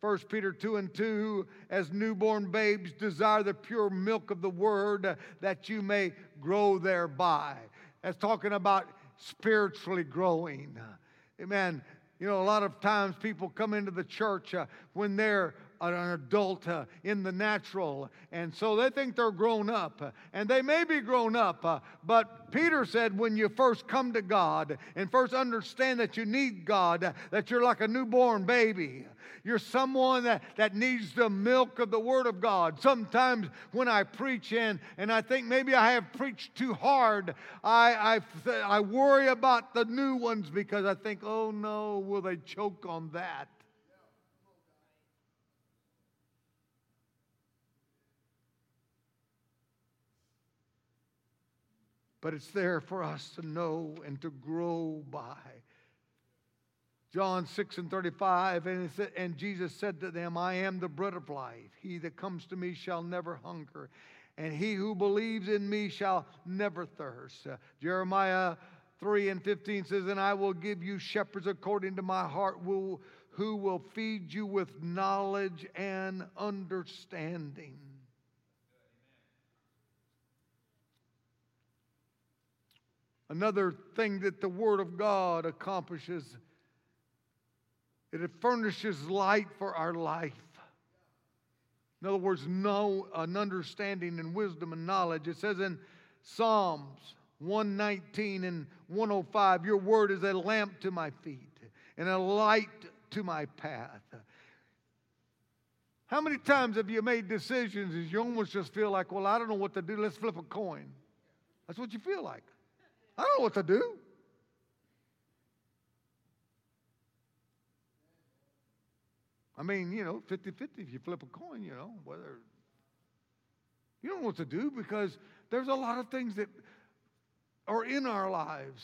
1 Peter 2 and 2, as newborn babes desire the pure milk of the word that you may grow thereby. That's talking about spiritually growing. Amen. You know, a lot of times people come into the church uh, when they're an adult uh, in the natural, and so they think they're grown up, and they may be grown up. Uh, but Peter said, when you first come to God and first understand that you need God, that you're like a newborn baby. You're someone that, that needs the milk of the Word of God. Sometimes when I preach in, and I think maybe I have preached too hard, I, I, I worry about the new ones because I think, oh no, will they choke on that? But it's there for us to know and to grow by. John 6 and 35, and, said, and Jesus said to them, I am the bread of life. He that comes to me shall never hunger, and he who believes in me shall never thirst. Uh, Jeremiah 3 and 15 says, And I will give you shepherds according to my heart, who will feed you with knowledge and understanding. Another thing that the Word of God accomplishes, it furnishes light for our life. In other words, know an understanding and wisdom and knowledge. It says in Psalms 119 and 105, Your word is a lamp to my feet and a light to my path. How many times have you made decisions and you almost just feel like, well, I don't know what to do, let's flip a coin? That's what you feel like. I don't know what to do. I mean, you know, 50 50 if you flip a coin, you know, whether. You don't know what to do because there's a lot of things that are in our lives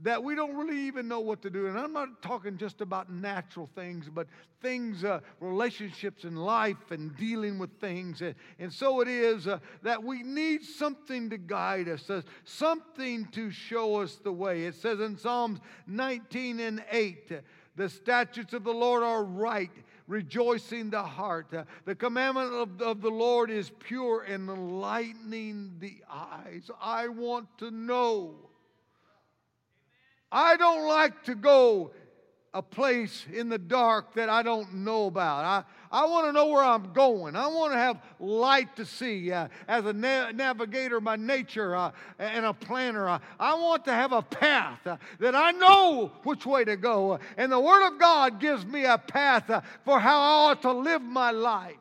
that we don't really even know what to do. And I'm not talking just about natural things, but things, uh, relationships in life and dealing with things. And, and so it is uh, that we need something to guide us, uh, something to show us the way. It says in Psalms 19 and 8, the statutes of the Lord are right. Rejoicing the heart. Uh, the commandment of, of the Lord is pure, enlightening the eyes. I want to know I don't like to go a place in the dark that I don't know about. I, I want to know where I'm going. I want to have light to see. Uh, as a na- navigator by nature uh, and a planner, uh, I want to have a path uh, that I know which way to go. And the Word of God gives me a path uh, for how I ought to live my life.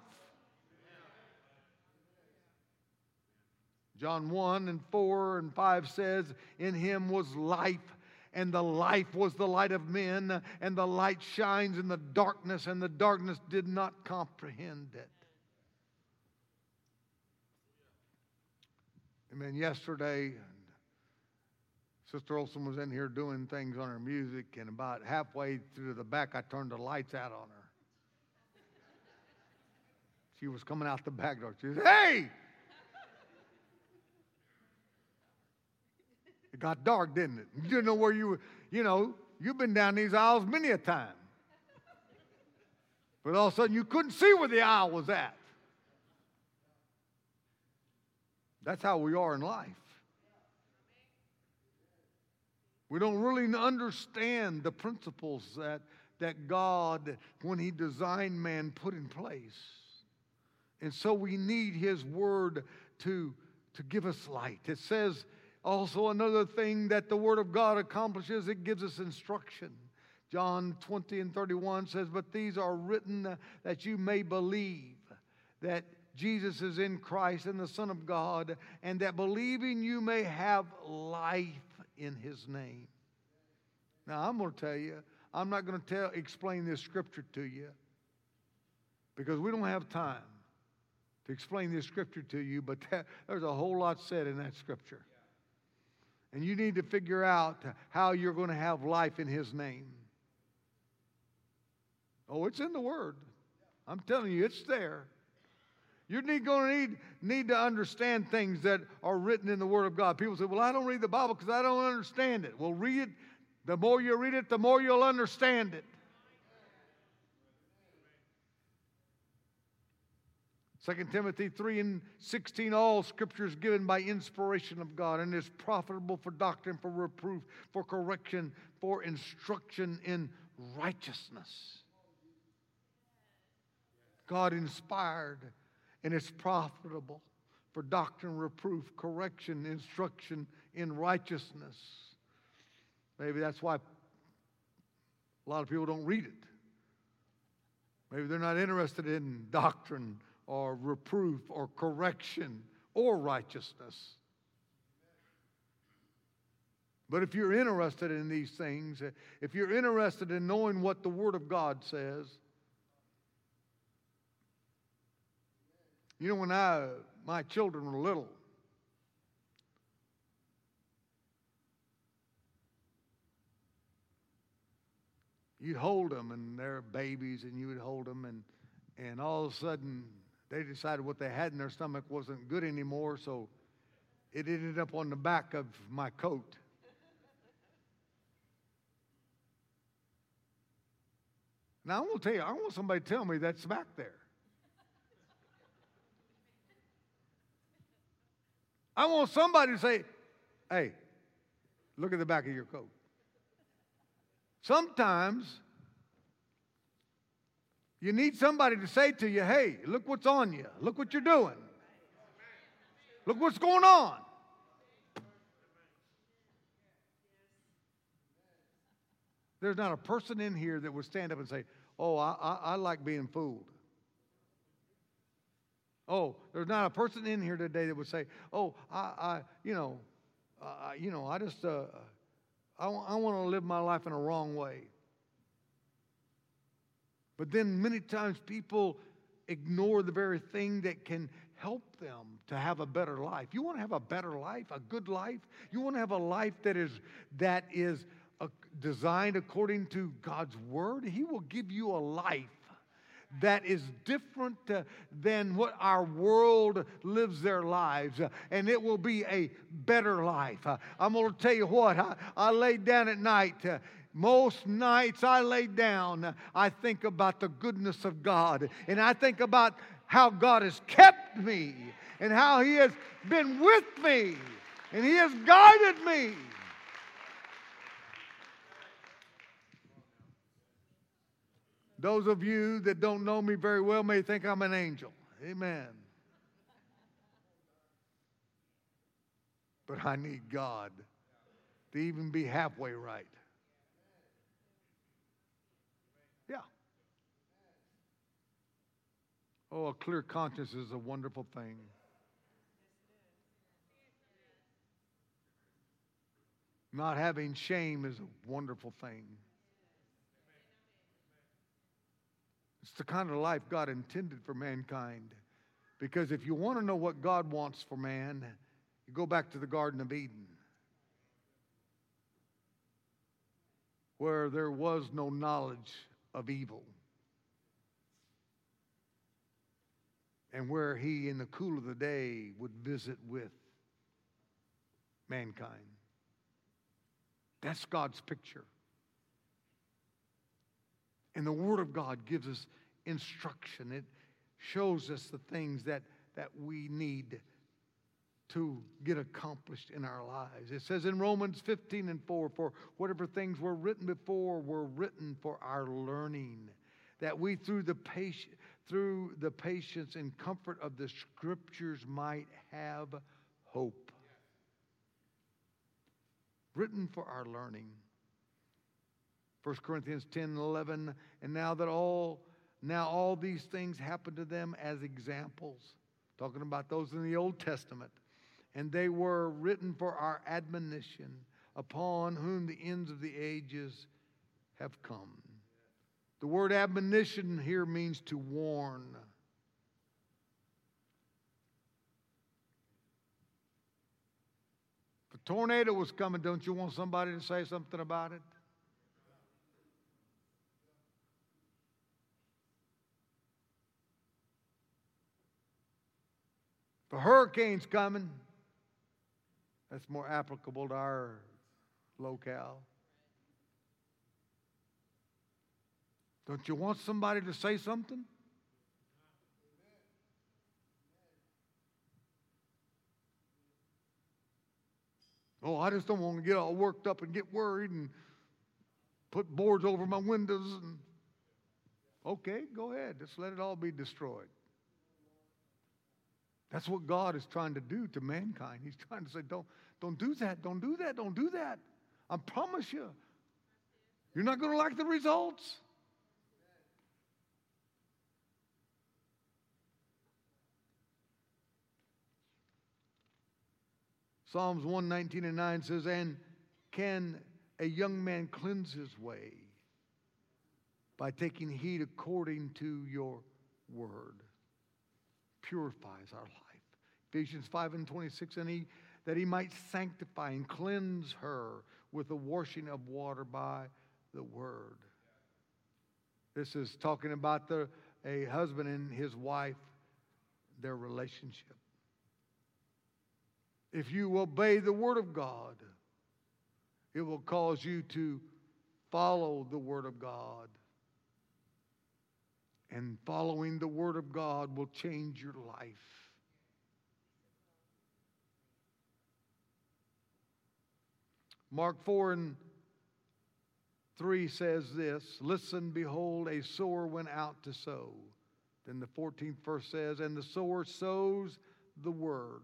John 1 and 4 and 5 says, In him was life and the life was the light of men, and the light shines in the darkness, and the darkness did not comprehend it. Amen. Yesterday, Sister Olson was in here doing things on her music, and about halfway through the back, I turned the lights out on her. She was coming out the back door. She said, Hey! Got dark, didn't it? You didn't know where you were. You know, you've been down these aisles many a time. But all of a sudden, you couldn't see where the aisle was at. That's how we are in life. We don't really understand the principles that, that God, when He designed man, put in place. And so we need His Word to, to give us light. It says also, another thing that the Word of God accomplishes, it gives us instruction. John 20 and 31 says, But these are written that you may believe that Jesus is in Christ and the Son of God, and that believing you may have life in His name. Now, I'm going to tell you, I'm not going to tell, explain this scripture to you because we don't have time to explain this scripture to you, but that, there's a whole lot said in that scripture. And you need to figure out how you're going to have life in His name. Oh, it's in the Word. I'm telling you, it's there. You're going to need, need to understand things that are written in the Word of God. People say, Well, I don't read the Bible because I don't understand it. Well, read it. The more you read it, the more you'll understand it. 2 Timothy 3 and 16, all scripture is given by inspiration of God and is profitable for doctrine, for reproof, for correction, for instruction in righteousness. God inspired, and it's profitable for doctrine, reproof, correction, instruction in righteousness. Maybe that's why a lot of people don't read it. Maybe they're not interested in doctrine or reproof or correction or righteousness. But if you're interested in these things, if you're interested in knowing what the Word of God says, you know, when I, my children were little, you'd hold them and they're babies and you would hold them and, and all of a sudden they decided what they had in their stomach wasn't good anymore so it ended up on the back of my coat. Now i want to tell you i want somebody to tell me that's back there. I want somebody to say hey look at the back of your coat. Sometimes you need somebody to say to you, hey, look what's on you. Look what you're doing. Look what's going on. There's not a person in here that would stand up and say, oh, I, I, I like being fooled. Oh, there's not a person in here today that would say, "Oh, I, I you know, uh, you know, I just, uh, I, I want to live my life in a wrong way. But then many times people ignore the very thing that can help them to have a better life. You want to have a better life, a good life? You want to have a life that is that is uh, designed according to God's word? He will give you a life that is different uh, than what our world lives their lives, uh, and it will be a better life. I'm going to tell you what, I, I laid down at night. Most nights I lay down, I think about the goodness of God, and I think about how God has kept me, and how He has been with me, and He has guided me. Those of you that don't know me very well may think I'm an angel. Amen. But I need God to even be halfway right. Yeah. Oh, a clear conscience is a wonderful thing. Not having shame is a wonderful thing. It's the kind of life God intended for mankind. Because if you want to know what God wants for man, you go back to the Garden of Eden, where there was no knowledge of evil, and where he, in the cool of the day, would visit with mankind. That's God's picture. And the Word of God gives us instruction. It shows us the things that, that we need to get accomplished in our lives. It says in Romans 15 and 4 For whatever things were written before were written for our learning, that we through the, patience, through the patience and comfort of the Scriptures might have hope. Written for our learning. 1 Corinthians 10 and 11, and now that all now all these things happen to them as examples, talking about those in the Old Testament, and they were written for our admonition, upon whom the ends of the ages have come. The word admonition here means to warn. If a tornado was coming, don't you want somebody to say something about it? The hurricane's coming. That's more applicable to our locale. Don't you want somebody to say something? Oh, I just don't want to get all worked up and get worried and put boards over my windows and Okay, go ahead. Just let it all be destroyed. That's what God is trying to do to mankind. He's trying to say, don't, don't do that, don't do that, don't do that. I promise you, you're not going to like the results. Psalms 119 and 9 says, And can a young man cleanse his way by taking heed according to your word? Purifies our life. Ephesians 5 and 26, and he that he might sanctify and cleanse her with the washing of water by the word. This is talking about the, a husband and his wife, their relationship. If you obey the word of God, it will cause you to follow the word of God. And following the word of God will change your life. Mark 4 and 3 says this Listen, behold, a sower went out to sow. Then the 14th verse says, And the sower sows the word.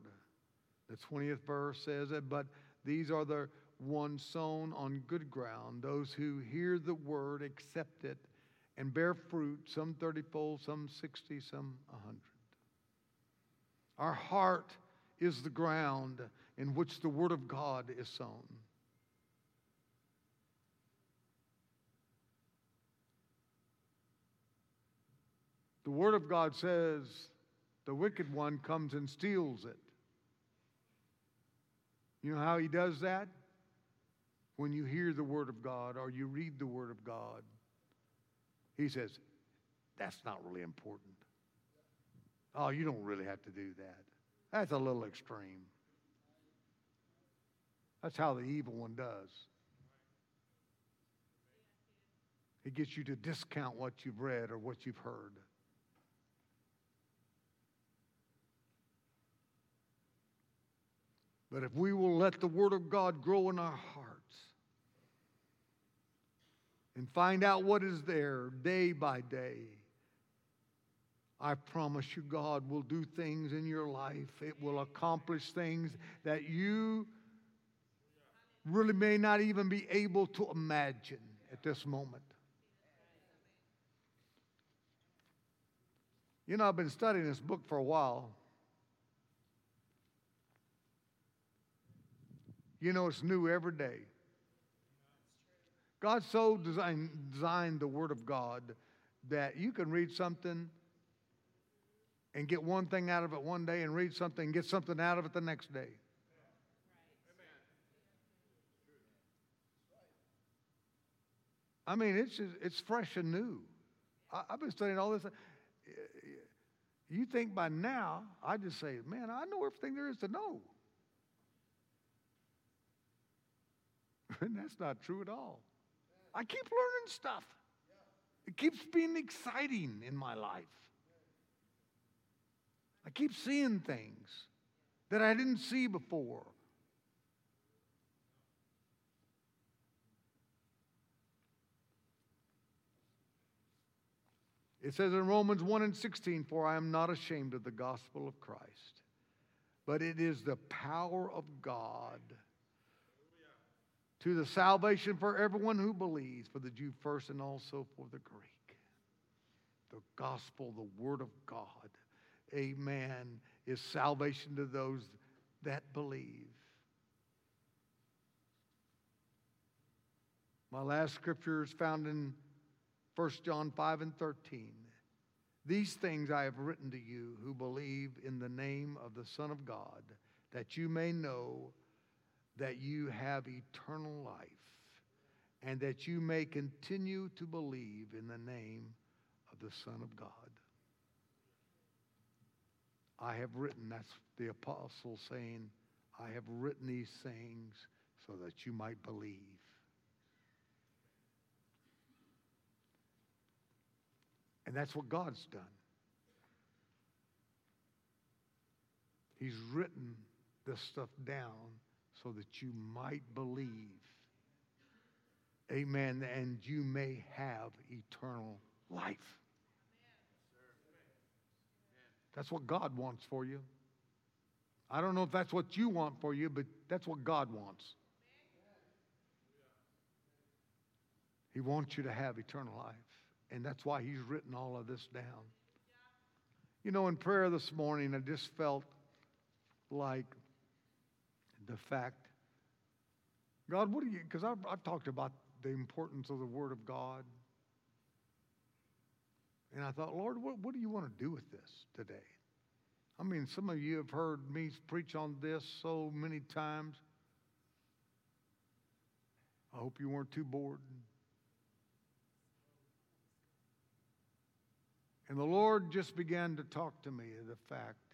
The 20th verse says that, But these are the ones sown on good ground, those who hear the word, accept it, and bear fruit, some 30 fold, some 60, some 100. Our heart is the ground in which the word of God is sown. The Word of God says the wicked one comes and steals it. You know how he does that? When you hear the Word of God or you read the Word of God, he says, That's not really important. Oh, you don't really have to do that. That's a little extreme. That's how the evil one does. He gets you to discount what you've read or what you've heard. But if we will let the Word of God grow in our hearts and find out what is there day by day, I promise you, God will do things in your life. It will accomplish things that you really may not even be able to imagine at this moment. You know, I've been studying this book for a while. You know, it's new every day. God so designed, designed the Word of God that you can read something and get one thing out of it one day and read something and get something out of it the next day. I mean, it's just, it's fresh and new. I, have been studying all this. You think by now, I just say, man, I know everything there is to know. And that's not true at all. I keep learning stuff. It keeps being exciting in my life. I keep seeing things that I didn't see before. It says in Romans 1 and 16, For I am not ashamed of the gospel of Christ, but it is the power of God to the salvation for everyone who believes, for the Jew first and also for the Greek. The gospel, the word of God, amen, is salvation to those that believe. My last scripture is found in 1 John 5 and 13. These things I have written to you who believe in the name of the Son of God, that you may know that you have eternal life and that you may continue to believe in the name of the Son of God. I have written, that's the apostle saying, I have written these things so that you might believe. And that's what God's done. He's written this stuff down so that you might believe. Amen. And you may have eternal life. That's what God wants for you. I don't know if that's what you want for you, but that's what God wants. He wants you to have eternal life. And that's why He's written all of this down. You know, in prayer this morning, I just felt like the fact God, what do you, because I've, I've talked about the importance of the Word of God. And I thought, Lord, what, what do you want to do with this today? I mean, some of you have heard me preach on this so many times. I hope you weren't too bored. And the Lord just began to talk to me of the fact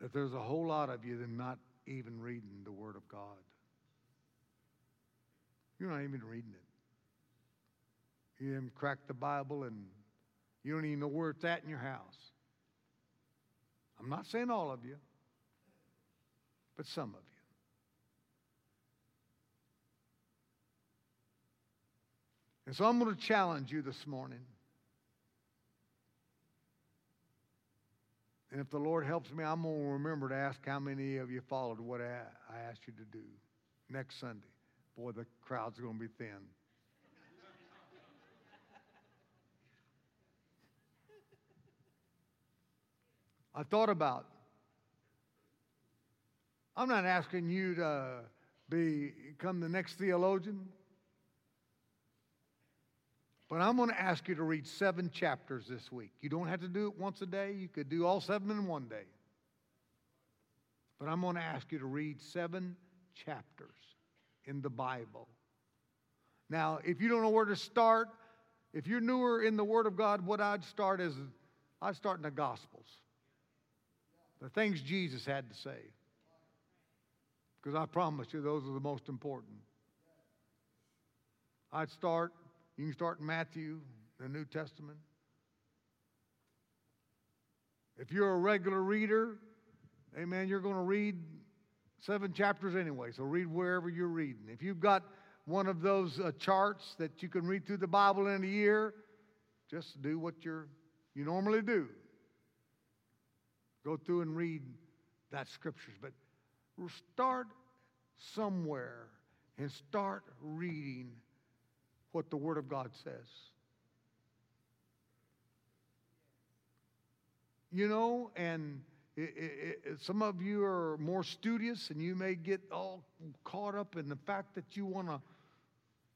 that there's a whole lot of you that are not even reading the Word of God. You're not even reading it. You haven't cracked the Bible and you don't even know where it's at in your house. I'm not saying all of you, but some of you. And so I'm going to challenge you this morning. And if the Lord helps me, I'm going to remember to ask how many of you followed what I asked you to do next Sunday. Boy, the crowd's going to be thin. I thought about. I'm not asking you to become the next theologian, but I'm going to ask you to read seven chapters this week. You don't have to do it once a day, you could do all seven in one day. But I'm going to ask you to read seven chapters in the Bible. Now, if you don't know where to start, if you're newer in the Word of God, what I'd start is I'd start in the Gospels the things Jesus had to say. Because I promise you, those are the most important. I'd start, you can start in Matthew, the New Testament. If you're a regular reader, amen, you're going to read seven chapters anyway, so read wherever you're reading. If you've got one of those uh, charts that you can read through the Bible in a year, just do what you're, you normally do. Go through and read that scriptures, but start somewhere and start reading what the Word of God says. You know, and it, it, it, some of you are more studious and you may get all caught up in the fact that you want to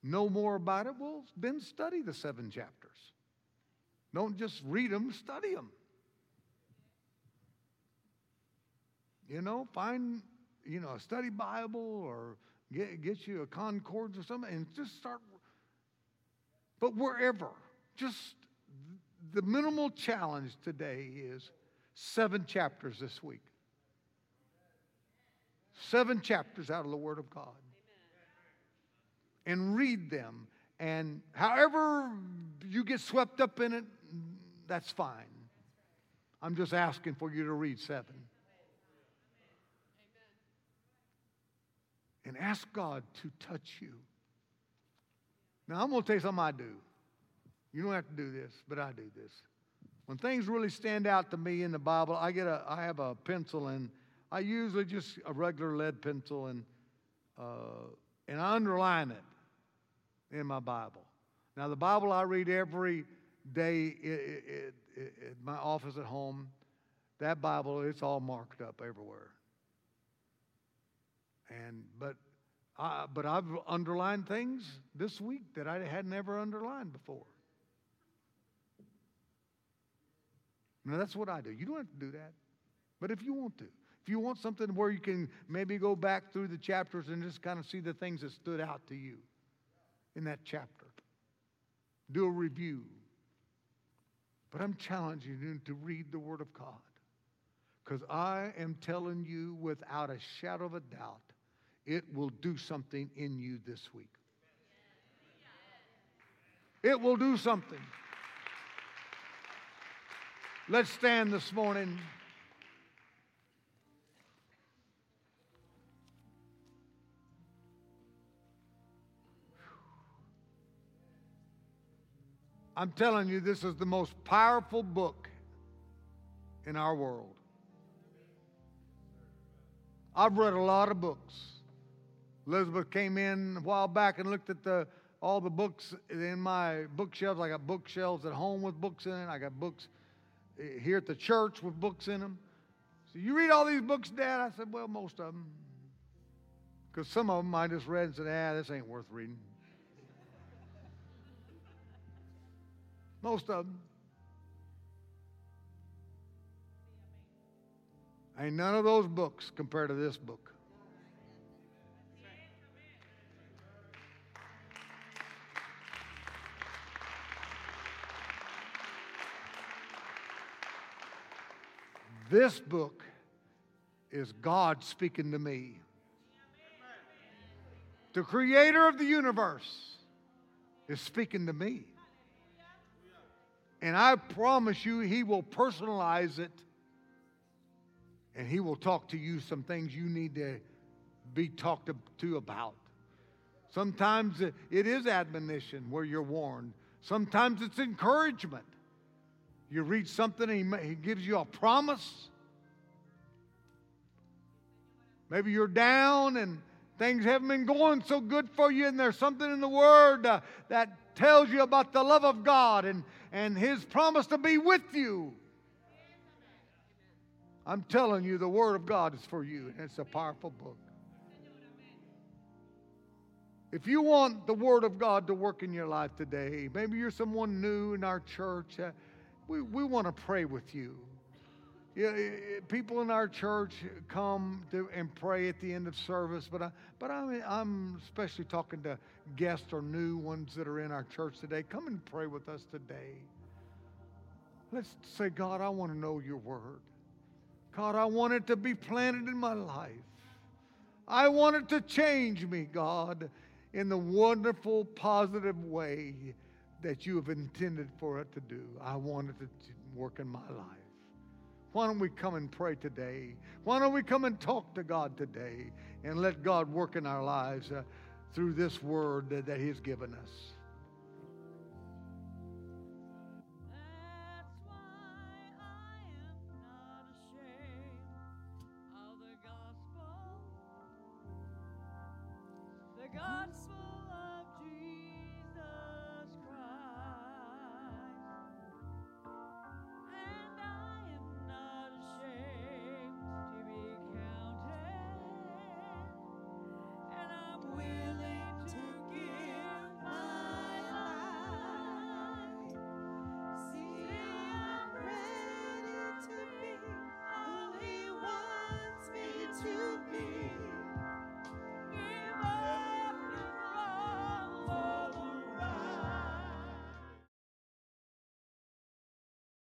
know more about it. Well, then study the seven chapters. Don't just read them, study them. You know, find, you know, a study Bible or get, get you a concordance or something and just start. But wherever, just the minimal challenge today is seven chapters this week. Seven chapters out of the Word of God. And read them. And however you get swept up in it, that's fine. I'm just asking for you to read seven. and ask God to touch you. Now, I'm going to tell you something I do. You don't have to do this, but I do this. When things really stand out to me in the Bible, I get a, I have a pencil and I usually just a regular lead pencil and, uh, and I underline it in my Bible. Now, the Bible I read every day at my office at home, that Bible, it's all marked up everywhere. And but I, but I've underlined things this week that I had never underlined before. Now that's what I do. You don't have to do that. But if you want to, if you want something where you can maybe go back through the chapters and just kind of see the things that stood out to you in that chapter, do a review. But I'm challenging you to read the Word of God. Because I am telling you without a shadow of a doubt it will do something in you this week. It will do something. Let's stand this morning. I'm telling you, this is the most powerful book in our world. I've read a lot of books. Elizabeth came in a while back and looked at the all the books in my bookshelves. I got bookshelves at home with books in it. I got books eh, here at the church with books in them. So you read all these books, Dad? I said, well, most of them. Because some of them I just read and said, ah, this ain't worth reading. most of them. Ain't none of those books compared to this book. This book is God speaking to me. The creator of the universe is speaking to me. And I promise you, he will personalize it and he will talk to you some things you need to be talked to about. Sometimes it is admonition where you're warned, sometimes it's encouragement. You read something and he, he gives you a promise. Maybe you're down and things haven't been going so good for you, and there's something in the Word uh, that tells you about the love of God and, and His promise to be with you. I'm telling you, the Word of God is for you, and it's a powerful book. If you want the Word of God to work in your life today, maybe you're someone new in our church. Uh, we, we want to pray with you. Yeah, people in our church come to and pray at the end of service, but I, but I, I'm especially talking to guests or new ones that are in our church today. Come and pray with us today. Let's say, God, I want to know your word. God, I want it to be planted in my life. I want it to change me, God, in the wonderful, positive way that you have intended for it to do. I want it to work in my life. Why don't we come and pray today? Why don't we come and talk to God today and let God work in our lives uh, through this word that, that He's given us?